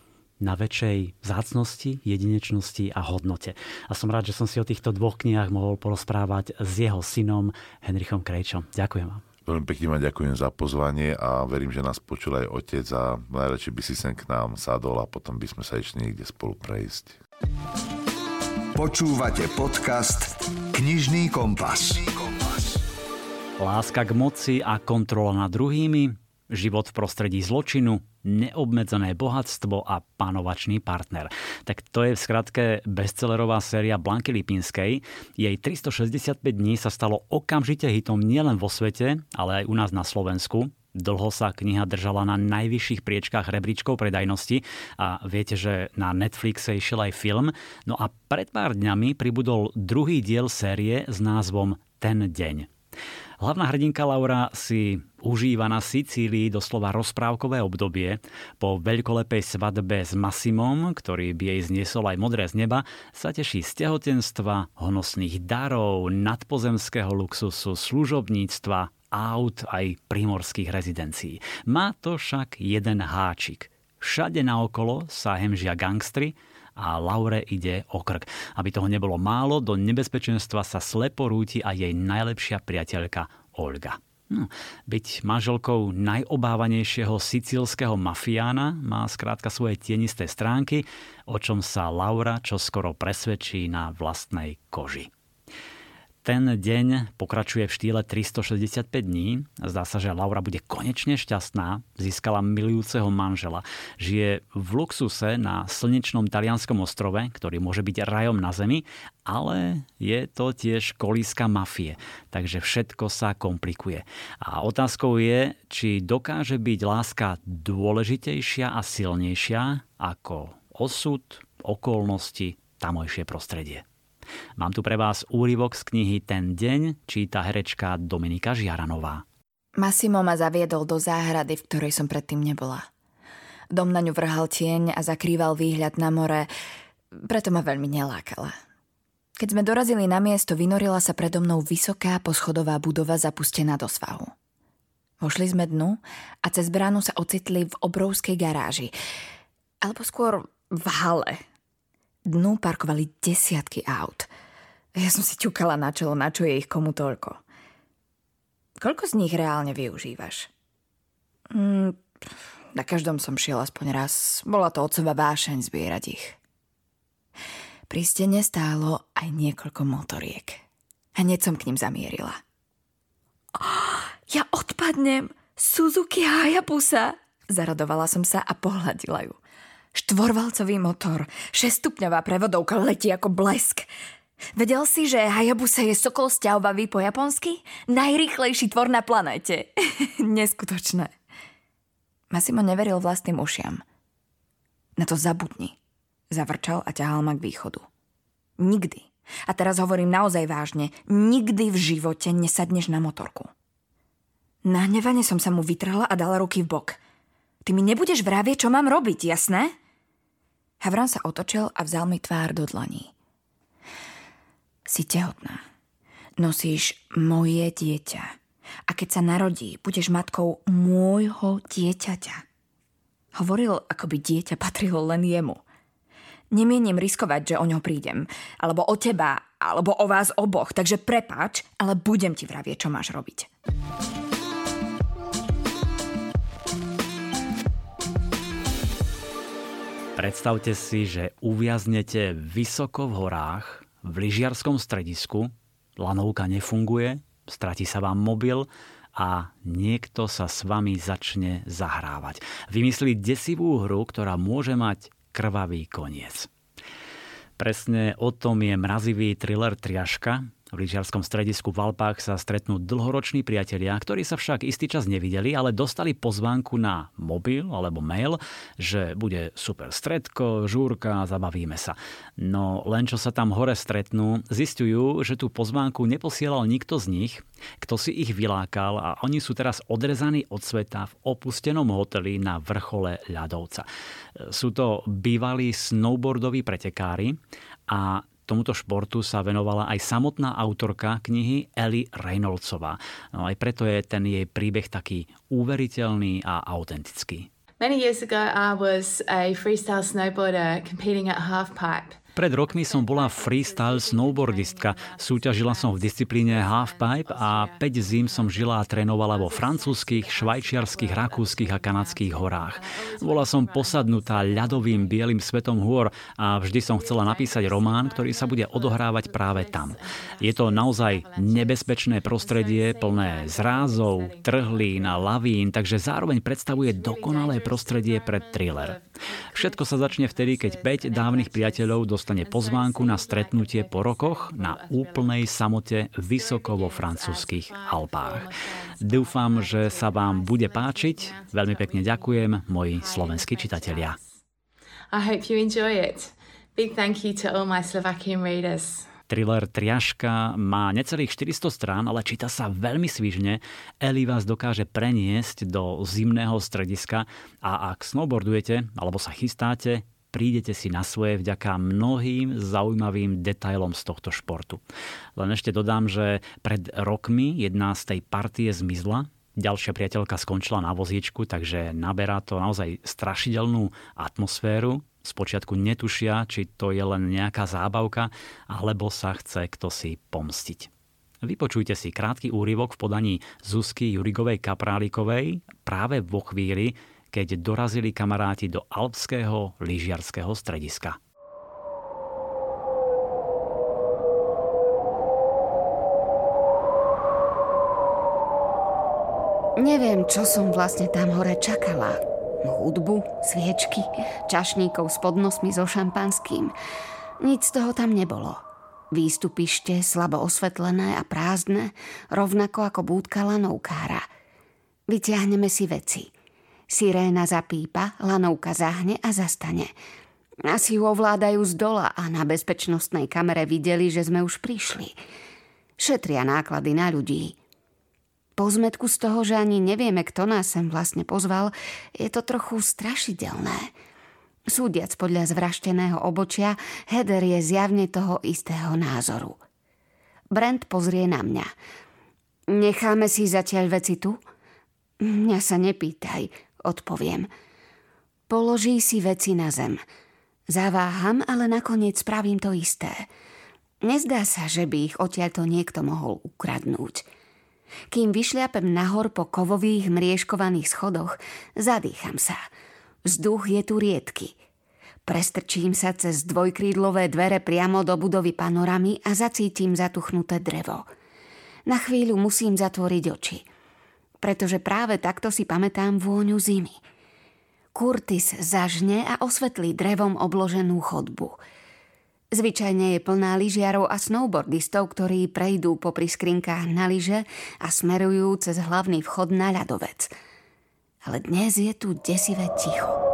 na väčšej zácnosti, jedinečnosti a hodnote. A som rád, že som si o týchto dvoch knihách mohol porozprávať s jeho synom Henrichom Krejčom. Ďakujem vám. Veľmi pekne vám ďakujem za pozvanie a verím, že nás počul aj otec a najradšej by si sem k nám sadol a potom by sme sa ešte niekde spolu prejsť. Počúvate podcast Knižný kompas. Láska k moci a kontrola nad druhými, život v prostredí zločinu, neobmedzené bohatstvo a panovačný partner. Tak to je v skratke bestsellerová séria Blanky Lipinskej. Jej 365 dní sa stalo okamžite hitom nielen vo svete, ale aj u nás na Slovensku. Dlho sa kniha držala na najvyšších priečkách rebríčkov predajnosti a viete, že na Netflixe išiel aj film. No a pred pár dňami pribudol druhý diel série s názvom Ten deň. Hlavná hrdinka Laura si užíva na Sicílii doslova rozprávkové obdobie. Po veľkolepej svadbe s Massimom, ktorý by jej zniesol aj modré z neba, sa teší z tehotenstva, honosných darov, nadpozemského luxusu, služobníctva aut aj primorských rezidencií. Má to však jeden háčik. Všade naokolo sa hemžia gangstri a Laure ide o krk. Aby toho nebolo málo, do nebezpečenstva sa slepo rúti aj jej najlepšia priateľka Olga. No, byť manželkou najobávanejšieho sicílskeho mafiána má skrátka svoje tienisté stránky, o čom sa Laura čoskoro presvedčí na vlastnej koži. Ten deň pokračuje v štýle 365 dní. Zdá sa, že Laura bude konečne šťastná. Získala milujúceho manžela. Žije v luxuse na slnečnom talianskom ostrove, ktorý môže byť rajom na zemi, ale je to tiež kolíska mafie. Takže všetko sa komplikuje. A otázkou je, či dokáže byť láska dôležitejšia a silnejšia ako osud, okolnosti, tamojšie prostredie. Mám tu pre vás úryvok z knihy Ten deň, číta herečka Dominika Žiaranová. Massimo ma zaviedol do záhrady, v ktorej som predtým nebola. Dom na ňu vrhal tieň a zakrýval výhľad na more, preto ma veľmi nelákala. Keď sme dorazili na miesto, vynorila sa predo mnou vysoká poschodová budova zapustená do svahu. Vošli sme dnu a cez bránu sa ocitli v obrovskej garáži. Alebo skôr v hale, dnu parkovali desiatky aut. Ja som si ťukala na čelo, na čo je ich komu toľko. Koľko z nich reálne využívaš? Mm, na každom som šiel aspoň raz. Bola to seba vášeň zbierať ich. Pri stene stálo aj niekoľko motoriek. Hneď som k ním zamierila. Oh, ja odpadnem! Suzuki Hayabusa! Zaradovala som sa a pohľadila ju. Štvorvalcový motor, šestupňová prevodovka letí ako blesk. Vedel si, že Hayabusa je sokol sťahovavý po japonsky? Najrýchlejší tvor na planéte. Neskutočné. Masimo neveril vlastným ušiam. Na to zabudni. Zavrčal a ťahal ma k východu. Nikdy. A teraz hovorím naozaj vážne. Nikdy v živote nesadneš na motorku. Nahnevane som sa mu vytrhla a dala ruky v bok. Ty mi nebudeš vravieť, čo mám robiť, jasné? Havran sa otočil a vzal mi tvár do dlaní. Si tehotná. Nosíš moje dieťa. A keď sa narodí, budeš matkou môjho dieťaťa. Hovoril, ako by dieťa patrilo len jemu. Nemienim riskovať, že o ňo prídem. Alebo o teba, alebo o vás oboch. Takže prepáč, ale budem ti vravieť, čo máš robiť. Predstavte si, že uviaznete vysoko v horách, v lyžiarskom stredisku, lanovka nefunguje, stratí sa vám mobil a niekto sa s vami začne zahrávať. Vymyslí desivú hru, ktorá môže mať krvavý koniec. Presne o tom je mrazivý thriller Triaška, v lyžiarskom stredisku v Alpách sa stretnú dlhoroční priatelia, ktorí sa však istý čas nevideli, ale dostali pozvánku na mobil alebo mail, že bude super stredko, žúrka, zabavíme sa. No len čo sa tam hore stretnú, zistujú, že tú pozvánku neposielal nikto z nich, kto si ich vylákal a oni sú teraz odrezaní od sveta v opustenom hoteli na vrchole ľadovca. Sú to bývalí snowboardoví pretekári a Tomuto športu sa venovala aj samotná autorka knihy Ellie Reynoldsová. No aj preto je ten jej príbeh taký uveriteľný a autentický. Many years ago I was a freestyle snowboarder competing at halfpipe. Pred rokmi som bola freestyle snowboardistka. Súťažila som v disciplíne halfpipe a 5 zim som žila a trénovala vo francúzskych, švajčiarských, rakúskych a kanadských horách. Bola som posadnutá ľadovým bielým svetom hôr a vždy som chcela napísať román, ktorý sa bude odohrávať práve tam. Je to naozaj nebezpečné prostredie plné zrázov, trhlín a lavín, takže zároveň predstavuje dokonalé prostredie pre thriller. Všetko sa začne vtedy, keď 5 dávnych priateľov dostane pozvánku na stretnutie po rokoch na úplnej samote vysoko vo francúzských Alpách. Dúfam, že sa vám bude páčiť. Veľmi pekne ďakujem, moji slovenskí čitatelia. I hope you enjoy it. Big thank you to all my Slovakian readers. Thriller Triaška má necelých 400 strán, ale číta sa veľmi svižne. Eli vás dokáže preniesť do zimného strediska a ak snowboardujete alebo sa chystáte, prídete si na svoje vďaka mnohým zaujímavým detailom z tohto športu. Len ešte dodám, že pred rokmi jedna z tej partie zmizla, ďalšia priateľka skončila na vozíčku, takže naberá to naozaj strašidelnú atmosféru spočiatku netušia, či to je len nejaká zábavka, alebo sa chce kto si pomstiť. Vypočujte si krátky úryvok v podaní Zuzky Jurigovej Kaprálikovej práve vo chvíli, keď dorazili kamaráti do alpského lyžiarského strediska. Neviem, čo som vlastne tam hore čakala hudbu, sviečky, čašníkov s podnosmi so šampanským. Nic z toho tam nebolo. Výstupište slabo osvetlené a prázdne, rovnako ako búdka lanovkára. Vyťahneme si veci. Siréna zapípa, lanovka zahne a zastane. Asi ju ovládajú z dola a na bezpečnostnej kamere videli, že sme už prišli. Šetria náklady na ľudí. Po zmetku z toho, že ani nevieme, kto nás sem vlastne pozval, je to trochu strašidelné. Súdiac podľa zvrašteného obočia, Heder je zjavne toho istého názoru. Brent pozrie na mňa. Necháme si zatiaľ veci tu? Mňa sa nepýtaj, odpoviem. Položí si veci na zem. Zaváham, ale nakoniec spravím to isté. Nezdá sa, že by ich odtiaľto niekto mohol ukradnúť. Kým vyšliapem nahor po kovových mriežkovaných schodoch, zadýcham sa. Vzduch je tu riedky. Prestrčím sa cez dvojkrídlové dvere priamo do budovy panoramy a zacítim zatuchnuté drevo. Na chvíľu musím zatvoriť oči, pretože práve takto si pamätám vôňu zimy. Kurtis zažne a osvetlí drevom obloženú chodbu – Zvyčajne je plná lyžiarov a snowboardistov, ktorí prejdú po skrinkách na lyže a smerujú cez hlavný vchod na ľadovec. Ale dnes je tu desivé ticho.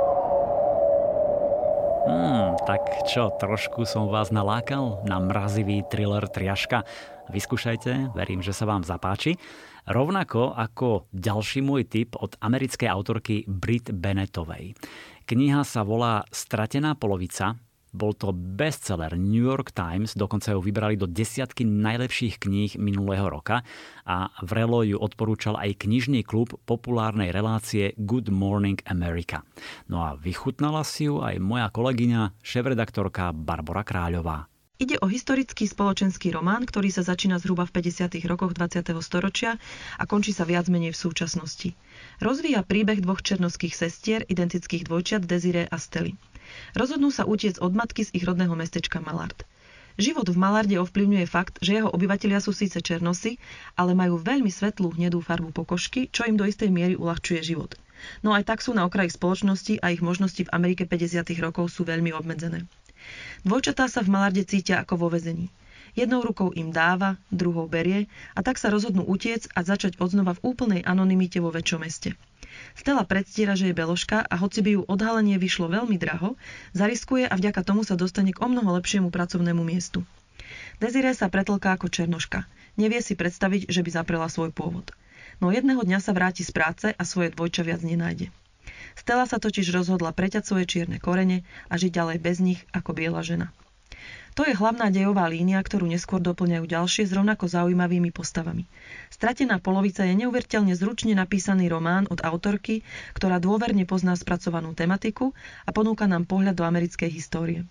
Hmm, tak čo, trošku som vás nalákal na mrazivý thriller Triaška. Vyskúšajte, verím, že sa vám zapáči. Rovnako ako ďalší môj tip od americkej autorky Brit Bennettovej. Kniha sa volá Stratená polovica bol to bestseller New York Times, dokonca ju vybrali do desiatky najlepších kníh minulého roka a vrelo ju odporúčal aj knižný klub populárnej relácie Good Morning America. No a vychutnala si ju aj moja kolegyňa, šéf-redaktorka Barbara Kráľová. Ide o historický spoločenský román, ktorý sa začína zhruba v 50. rokoch 20. storočia a končí sa viac menej v súčasnosti. Rozvíja príbeh dvoch černovských sestier, identických dvojčiat Desiree a Stely. Rozhodnú sa utiec od matky z ich rodného mestečka Malard. Život v Malarde ovplyvňuje fakt, že jeho obyvatelia sú síce černosy, ale majú veľmi svetlú hnedú farbu pokožky, čo im do istej miery uľahčuje život. No aj tak sú na okraji spoločnosti a ich možnosti v Amerike 50. rokov sú veľmi obmedzené. Dvojčatá sa v Malarde cítia ako vo vezení. Jednou rukou im dáva, druhou berie a tak sa rozhodnú utiec a začať odznova v úplnej anonimite vo väčšom meste. Stella predstiera, že je beložka a hoci by ju odhalenie vyšlo veľmi draho, zariskuje a vďaka tomu sa dostane k omnoho lepšiemu pracovnému miestu. Desiree sa pretlká ako černoška. Nevie si predstaviť, že by zaprela svoj pôvod. No jedného dňa sa vráti z práce a svoje dvojča viac nenájde. Stella sa totiž rozhodla preťať svoje čierne korene a žiť ďalej bez nich ako biela žena. To je hlavná dejová línia, ktorú neskôr doplňajú ďalšie s rovnako zaujímavými postavami. Stratená polovica je neuveriteľne zručne napísaný román od autorky, ktorá dôverne pozná spracovanú tematiku a ponúka nám pohľad do americkej histórie.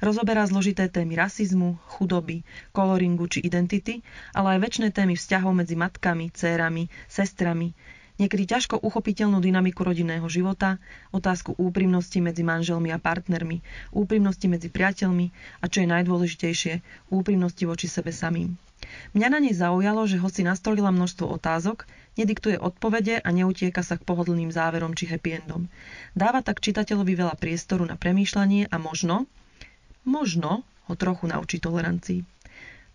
Rozoberá zložité témy rasizmu, chudoby, koloringu či identity, ale aj väčšie témy vzťahov medzi matkami, cérami, sestrami, niekedy ťažko uchopiteľnú dynamiku rodinného života, otázku úprimnosti medzi manželmi a partnermi, úprimnosti medzi priateľmi a čo je najdôležitejšie, úprimnosti voči sebe samým. Mňa na nej zaujalo, že hoci nastolila množstvo otázok, nediktuje odpovede a neutieka sa k pohodlným záverom či happy endom. Dáva tak čitateľovi veľa priestoru na premýšľanie a možno, možno ho trochu naučí tolerancii.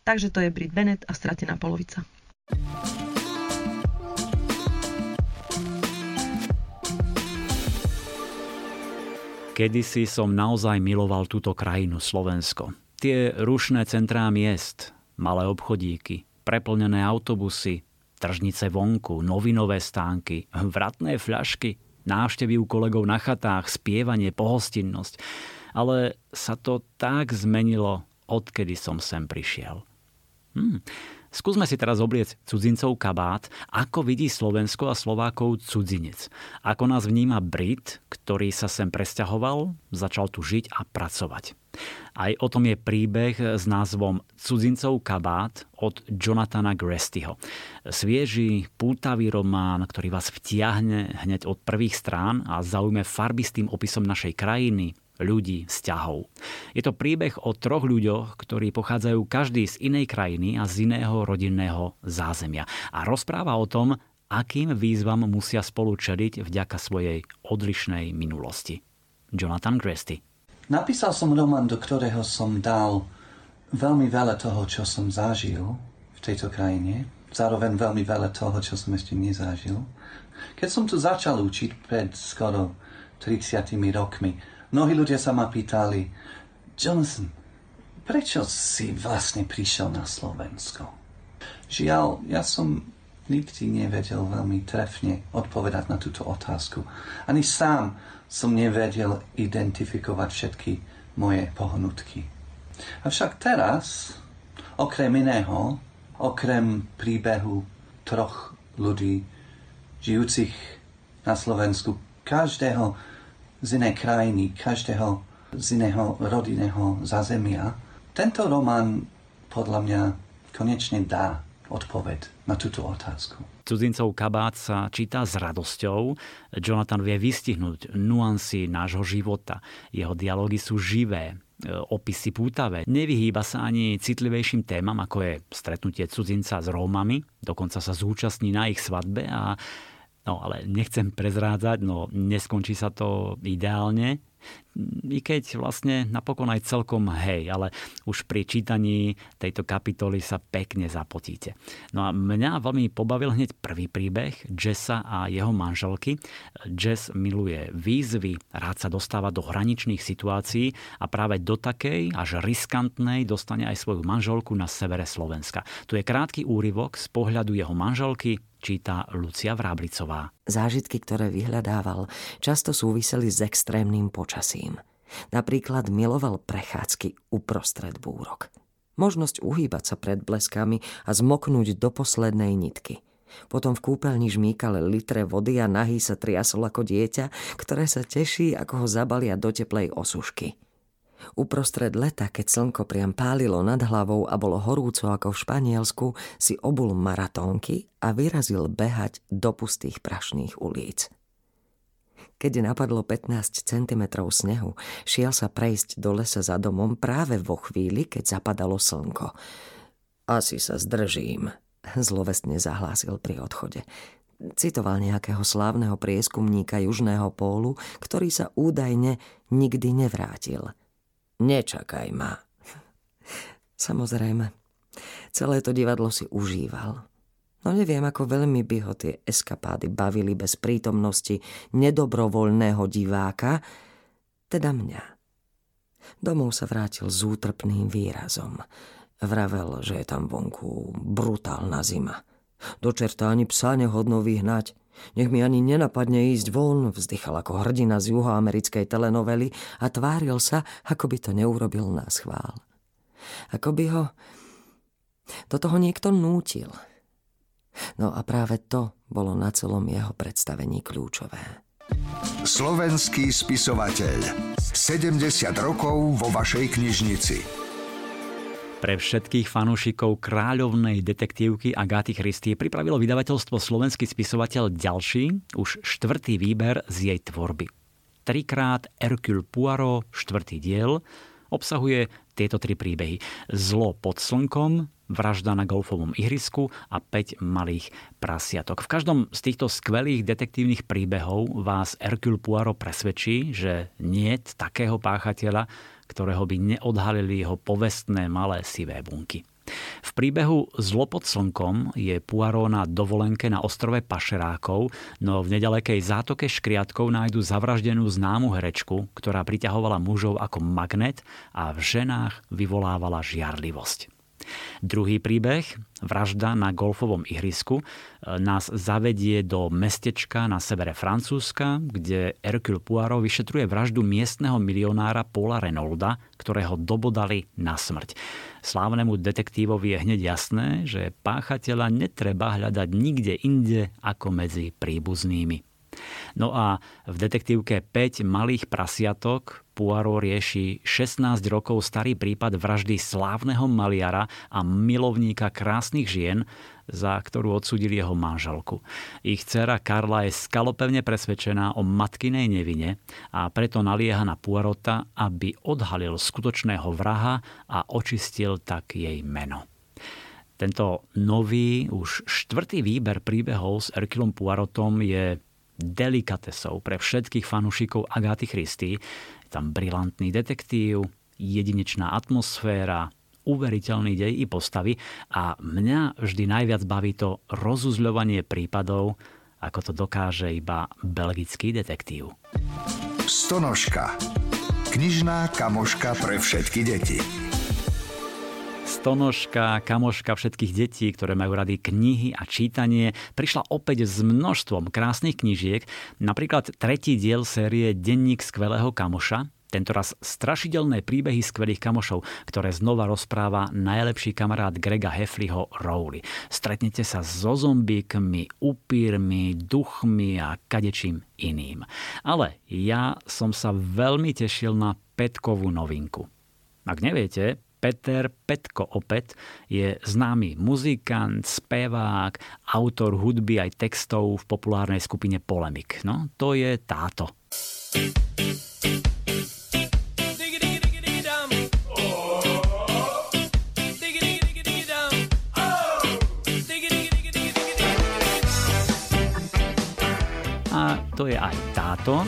Takže to je Brit Bennett a stratená polovica. Kedysi som naozaj miloval túto krajinu, Slovensko. Tie rušné centrá miest, malé obchodíky, preplnené autobusy, tržnice vonku, novinové stánky, vratné fľašky, návštevy u kolegov na chatách, spievanie, pohostinnosť. Ale sa to tak zmenilo, odkedy som sem prišiel. Hmm. Skúsme si teraz obliec cudzincov kabát, ako vidí Slovensko a Slovákov cudzinec. Ako nás vníma Brit, ktorý sa sem presťahoval, začal tu žiť a pracovať. Aj o tom je príbeh s názvom Cudzincov kabát od Jonathana Grestyho. Svieži, pútavý román, ktorý vás vtiahne hneď od prvých strán a zaujme farbistým opisom našej krajiny, ľudí, vzťahov. Je to príbeh o troch ľuďoch, ktorí pochádzajú každý z inej krajiny a z iného rodinného zázemia. A rozpráva o tom, akým výzvam musia spolu čeliť vďaka svojej odlišnej minulosti. Jonathan Gresty. Napísal som román, do ktorého som dal veľmi veľa toho, čo som zažil v tejto krajine. Zároveň veľmi veľa toho, čo som ešte nezažil. Keď som tu začal učiť pred skoro 30 rokmi, Mnohí ľudia sa ma pýtali, Jonathan, prečo si vlastne prišiel na Slovensko? Žiaľ, ja som nikdy nevedel veľmi trefne odpovedať na túto otázku. Ani sám som nevedel identifikovať všetky moje pohnutky. Avšak teraz, okrem iného, okrem príbehu troch ľudí žijúcich na Slovensku, každého z inej krajiny, každého z iného rodinného zázemia. Tento román podľa mňa konečne dá odpoveď na túto otázku. Cudzincov kabát sa číta s radosťou. Jonathan vie vystihnúť nuancy nášho života. Jeho dialógy sú živé, opisy pútavé. Nevyhýba sa ani citlivejším témam, ako je stretnutie cudzinca s Rómami. Dokonca sa zúčastní na ich svadbe a No ale nechcem prezrádzať, no neskončí sa to ideálne, i keď vlastne napokon aj celkom hej, ale už pri čítaní tejto kapitoly sa pekne zapotíte. No a mňa veľmi pobavil hneď prvý príbeh Jessa a jeho manželky. Jess miluje výzvy, rád sa dostáva do hraničných situácií a práve do takej až riskantnej dostane aj svoju manželku na severe Slovenska. Tu je krátky úryvok z pohľadu jeho manželky, číta Lucia Vráblicová. Zážitky, ktoré vyhľadával, často súviseli s extrémnym počasím. Napríklad miloval prechádzky uprostred búrok. Možnosť uhýbať sa pred bleskami a zmoknúť do poslednej nitky. Potom v kúpeľni žmýkal litre vody a nahý sa triasol ako dieťa, ktoré sa teší, ako ho zabalia do teplej osušky. Uprostred leta, keď slnko priam pálilo nad hlavou a bolo horúco ako v Španielsku, si obul maratónky a vyrazil behať do pustých prašných ulic. Keď napadlo 15 cm snehu, šiel sa prejsť do lesa za domom práve vo chvíli, keď zapadalo slnko. Asi sa zdržím, zlovestne zahlásil pri odchode. Citoval nejakého slávneho prieskumníka Južného pólu, ktorý sa údajne nikdy nevrátil. Nečakaj ma. Samozrejme, celé to divadlo si užíval. No neviem, ako veľmi by ho tie eskapády bavili bez prítomnosti nedobrovoľného diváka, teda mňa. Domov sa vrátil s útrpným výrazom. Vravel, že je tam vonku brutálna zima. Do čerta ani psa nehodno vyhnať. Nech mi ani nenapadne ísť von, vzdychal ako hrdina z juhoamerickej telenovely a tváril sa, ako by to neurobil na schvál. Ako by ho do toho niekto nútil – No a práve to bolo na celom jeho predstavení kľúčové. Slovenský spisovateľ. 70 rokov vo vašej knižnici. Pre všetkých fanúšikov kráľovnej detektívky Agáty Christie pripravilo vydavateľstvo Slovenský spisovateľ ďalší, už štvrtý výber z jej tvorby. Trikrát Hercule Poirot, štvrtý diel, obsahuje tieto tri príbehy. Zlo pod slnkom, vražda na golfovom ihrisku a 5 malých prasiatok. V každom z týchto skvelých detektívnych príbehov vás Hercule Poirot presvedčí, že nie takého páchateľa, ktorého by neodhalili jeho povestné malé sivé bunky. V príbehu Zlo pod slnkom je Poirot na dovolenke na ostrove Pašerákov, no v nedalekej zátoke Škriatkov nájdu zavraždenú známu herečku, ktorá priťahovala mužov ako magnet a v ženách vyvolávala žiarlivosť. Druhý príbeh, vražda na golfovom ihrisku, e, nás zavedie do mestečka na severe Francúzska, kde Hercule Poirot vyšetruje vraždu miestneho milionára Paula Reynolda, ktorého dobodali na smrť. Slávnemu detektívovi je hneď jasné, že páchateľa netreba hľadať nikde inde ako medzi príbuznými. No a v detektívke 5 malých prasiatok Poirot rieši 16 rokov starý prípad vraždy slávneho maliara a milovníka krásnych žien, za ktorú odsudili jeho manželku. Ich dcera Karla je skalopevne presvedčená o matkinej nevine a preto nalieha na Poirota, aby odhalil skutočného vraha a očistil tak jej meno. Tento nový, už štvrtý výber príbehov s Erkilom Poirotom je delikatesou pre všetkých fanúšikov Agáty Christy. Tam brilantný detektív, jedinečná atmosféra, uveriteľný dej i postavy a mňa vždy najviac baví to rozuzľovanie prípadov, ako to dokáže iba belgický detektív. Stonožka. Knižná kamoška pre všetky deti stonožka, kamoška všetkých detí, ktoré majú rady knihy a čítanie, prišla opäť s množstvom krásnych knižiek, napríklad tretí diel série Denník skvelého kamoša, tentoraz strašidelné príbehy skvelých kamošov, ktoré znova rozpráva najlepší kamarát Grega Hefliho Rowley. Stretnete sa so zombíkmi, upírmi, duchmi a kadečím iným. Ale ja som sa veľmi tešil na petkovú novinku. Ak neviete, Peter Petko opäť je známy muzikant, spevák, autor hudby aj textov v populárnej skupine Polemik. No, to je táto. A to je aj táto.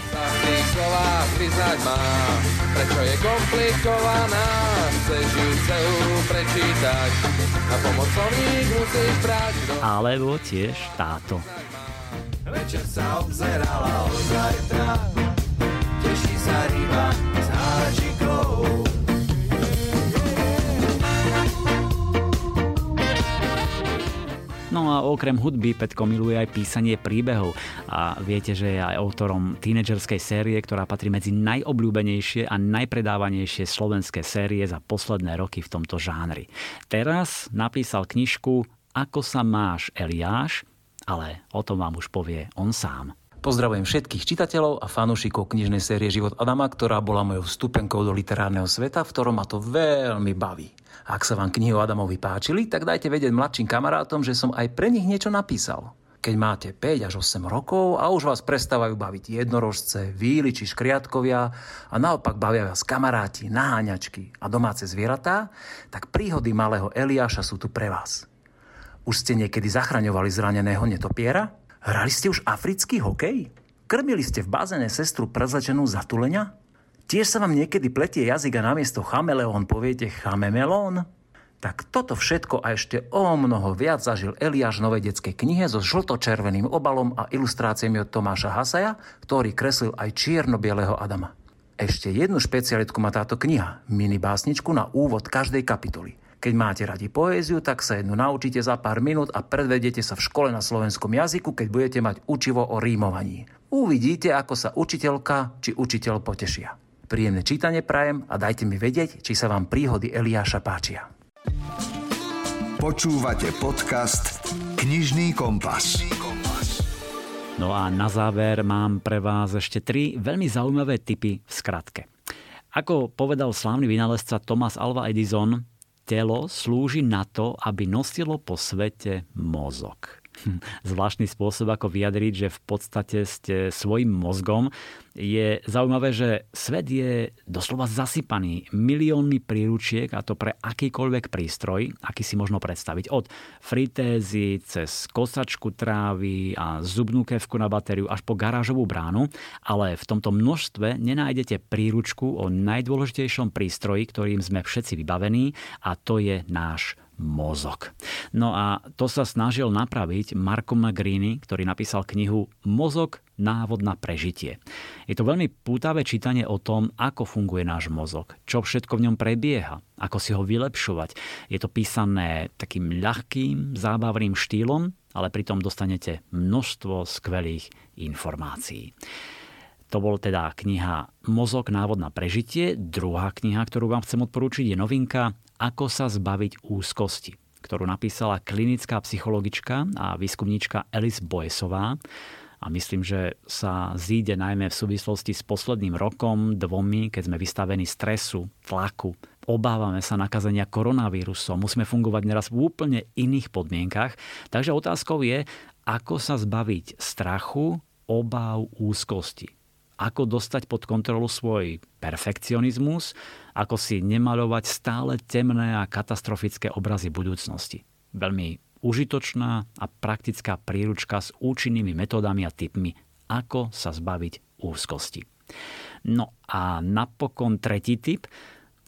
Prečo je komplikovaná, chceš ju celú prečítať a pomocovník musíš brať do... Alebo tiež táto. Večer sa obzerala od zajtra, teší sa ryba No a okrem hudby Petko miluje aj písanie príbehov a viete, že je aj autorom tínedžerskej série, ktorá patrí medzi najobľúbenejšie a najpredávanejšie slovenské série za posledné roky v tomto žánri. Teraz napísal knižku Ako sa máš, Eliáš, ale o tom vám už povie on sám. Pozdravujem všetkých čitateľov a fanúšikov knižnej série Život Adama, ktorá bola mojou vstupenkou do literárneho sveta, v ktorom ma to veľmi baví. Ak sa vám knihy o Adamovi páčili, tak dajte vedieť mladším kamarátom, že som aj pre nich niečo napísal. Keď máte 5 až 8 rokov a už vás prestávajú baviť jednorožce, víly či škriatkovia a naopak bavia vás kamaráti, naháňačky a domáce zvieratá, tak príhody malého Eliáša sú tu pre vás. Už ste niekedy zachraňovali zraneného netopiera? Hrali ste už africký hokej? Krmili ste v bazéne sestru prezlečenú za tulenia? Tiež sa vám niekedy pletie jazyk a namiesto chameleón poviete chamemelón? Tak toto všetko a ešte o mnoho viac zažil Eliáš v novej detskej knihe so žlto-červeným obalom a ilustráciami od Tomáša Hasaja, ktorý kreslil aj čierno-bieleho Adama. Ešte jednu špecialitku má táto kniha, mini básničku na úvod každej kapitoly. Keď máte radi poéziu, tak sa jednu naučíte za pár minút a predvedete sa v škole na slovenskom jazyku, keď budete mať učivo o rímovaní. Uvidíte, ako sa učiteľka či učiteľ potešia. Príjemné čítanie prajem a dajte mi vedieť, či sa vám príhody Eliáša páčia. Počúvate podcast Knižný kompas. No a na záver mám pre vás ešte tri veľmi zaujímavé typy v skratke. Ako povedal slávny vynálezca Thomas Alva Edison, telo slúži na to, aby nosilo po svete mozog. Zvláštny spôsob, ako vyjadriť, že v podstate ste svojim mozgom. Je zaujímavé, že svet je doslova zasypaný miliónmi príručiek a to pre akýkoľvek prístroj, aký si možno predstaviť. Od fritézy cez kosačku trávy a zubnú kevku na batériu až po garážovú bránu, ale v tomto množstve nenájdete príručku o najdôležitejšom prístroji, ktorým sme všetci vybavení a to je náš mozog. No a to sa snažil napraviť Marko Magrini, ktorý napísal knihu Mozog návod na prežitie. Je to veľmi pútavé čítanie o tom, ako funguje náš mozog, čo všetko v ňom prebieha, ako si ho vylepšovať. Je to písané takým ľahkým, zábavným štýlom, ale pritom dostanete množstvo skvelých informácií. To bol teda kniha Mozog návod na prežitie. Druhá kniha, ktorú vám chcem odporúčiť, je novinka ako sa zbaviť úzkosti, ktorú napísala klinická psychologička a výskumníčka Alice Boesová. A myslím, že sa zíde najmä v súvislosti s posledným rokom, dvomi, keď sme vystavení stresu, tlaku, obávame sa nakazenia koronavírusom, musíme fungovať neraz v úplne iných podmienkach. Takže otázkou je, ako sa zbaviť strachu, obáv, úzkosti ako dostať pod kontrolu svoj perfekcionizmus, ako si nemalovať stále temné a katastrofické obrazy budúcnosti. Veľmi užitočná a praktická príručka s účinnými metódami a typmi, ako sa zbaviť úzkosti. No a napokon tretí typ,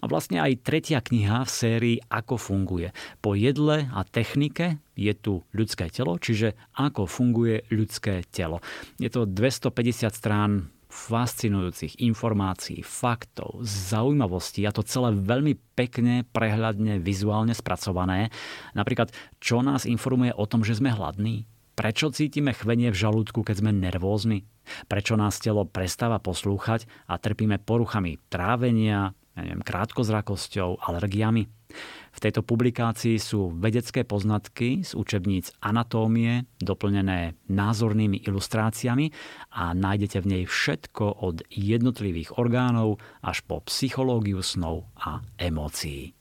a vlastne aj tretia kniha v sérii Ako funguje. Po jedle a technike je tu ľudské telo, čiže ako funguje ľudské telo. Je to 250 strán fascinujúcich informácií, faktov, zaujímavostí a to celé veľmi pekne, prehľadne, vizuálne spracované. Napríklad, čo nás informuje o tom, že sme hladní? Prečo cítime chvenie v žalúdku, keď sme nervózni? Prečo nás telo prestáva poslúchať a trpíme poruchami trávenia, ja neviem, krátkozrakosťou, alergiami? V tejto publikácii sú vedecké poznatky z učebníc anatómie, doplnené názornými ilustráciami a nájdete v nej všetko od jednotlivých orgánov až po psychológiu snov a emócií.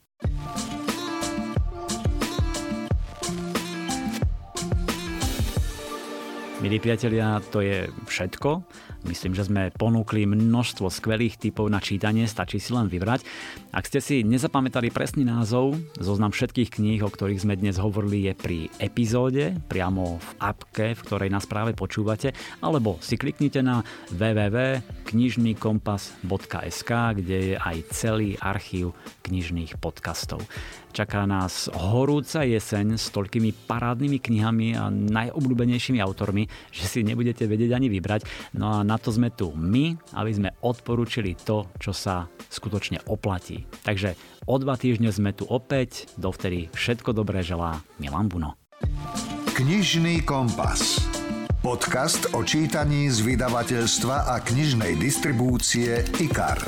Milí priatelia, to je všetko. Myslím, že sme ponúkli množstvo skvelých typov na čítanie, stačí si len vybrať. Ak ste si nezapamätali presný názov, zoznam všetkých kníh, o ktorých sme dnes hovorili, je pri epizóde, priamo v appke, v ktorej nás práve počúvate, alebo si kliknite na www.knižnykompas.sk, kde je aj celý archív knižných podcastov. Čaká nás horúca jeseň s toľkými parádnymi knihami a najobľúbenejšími autormi, že si nebudete vedieť ani vybrať. No a na to sme tu my, aby sme odporúčili to, čo sa skutočne oplatí. Takže o dva týždne sme tu opäť, dovtedy všetko dobré želá Milan Buno. Knižný kompas. Podcast o čítaní z vydavateľstva a knižnej distribúcie IKAR.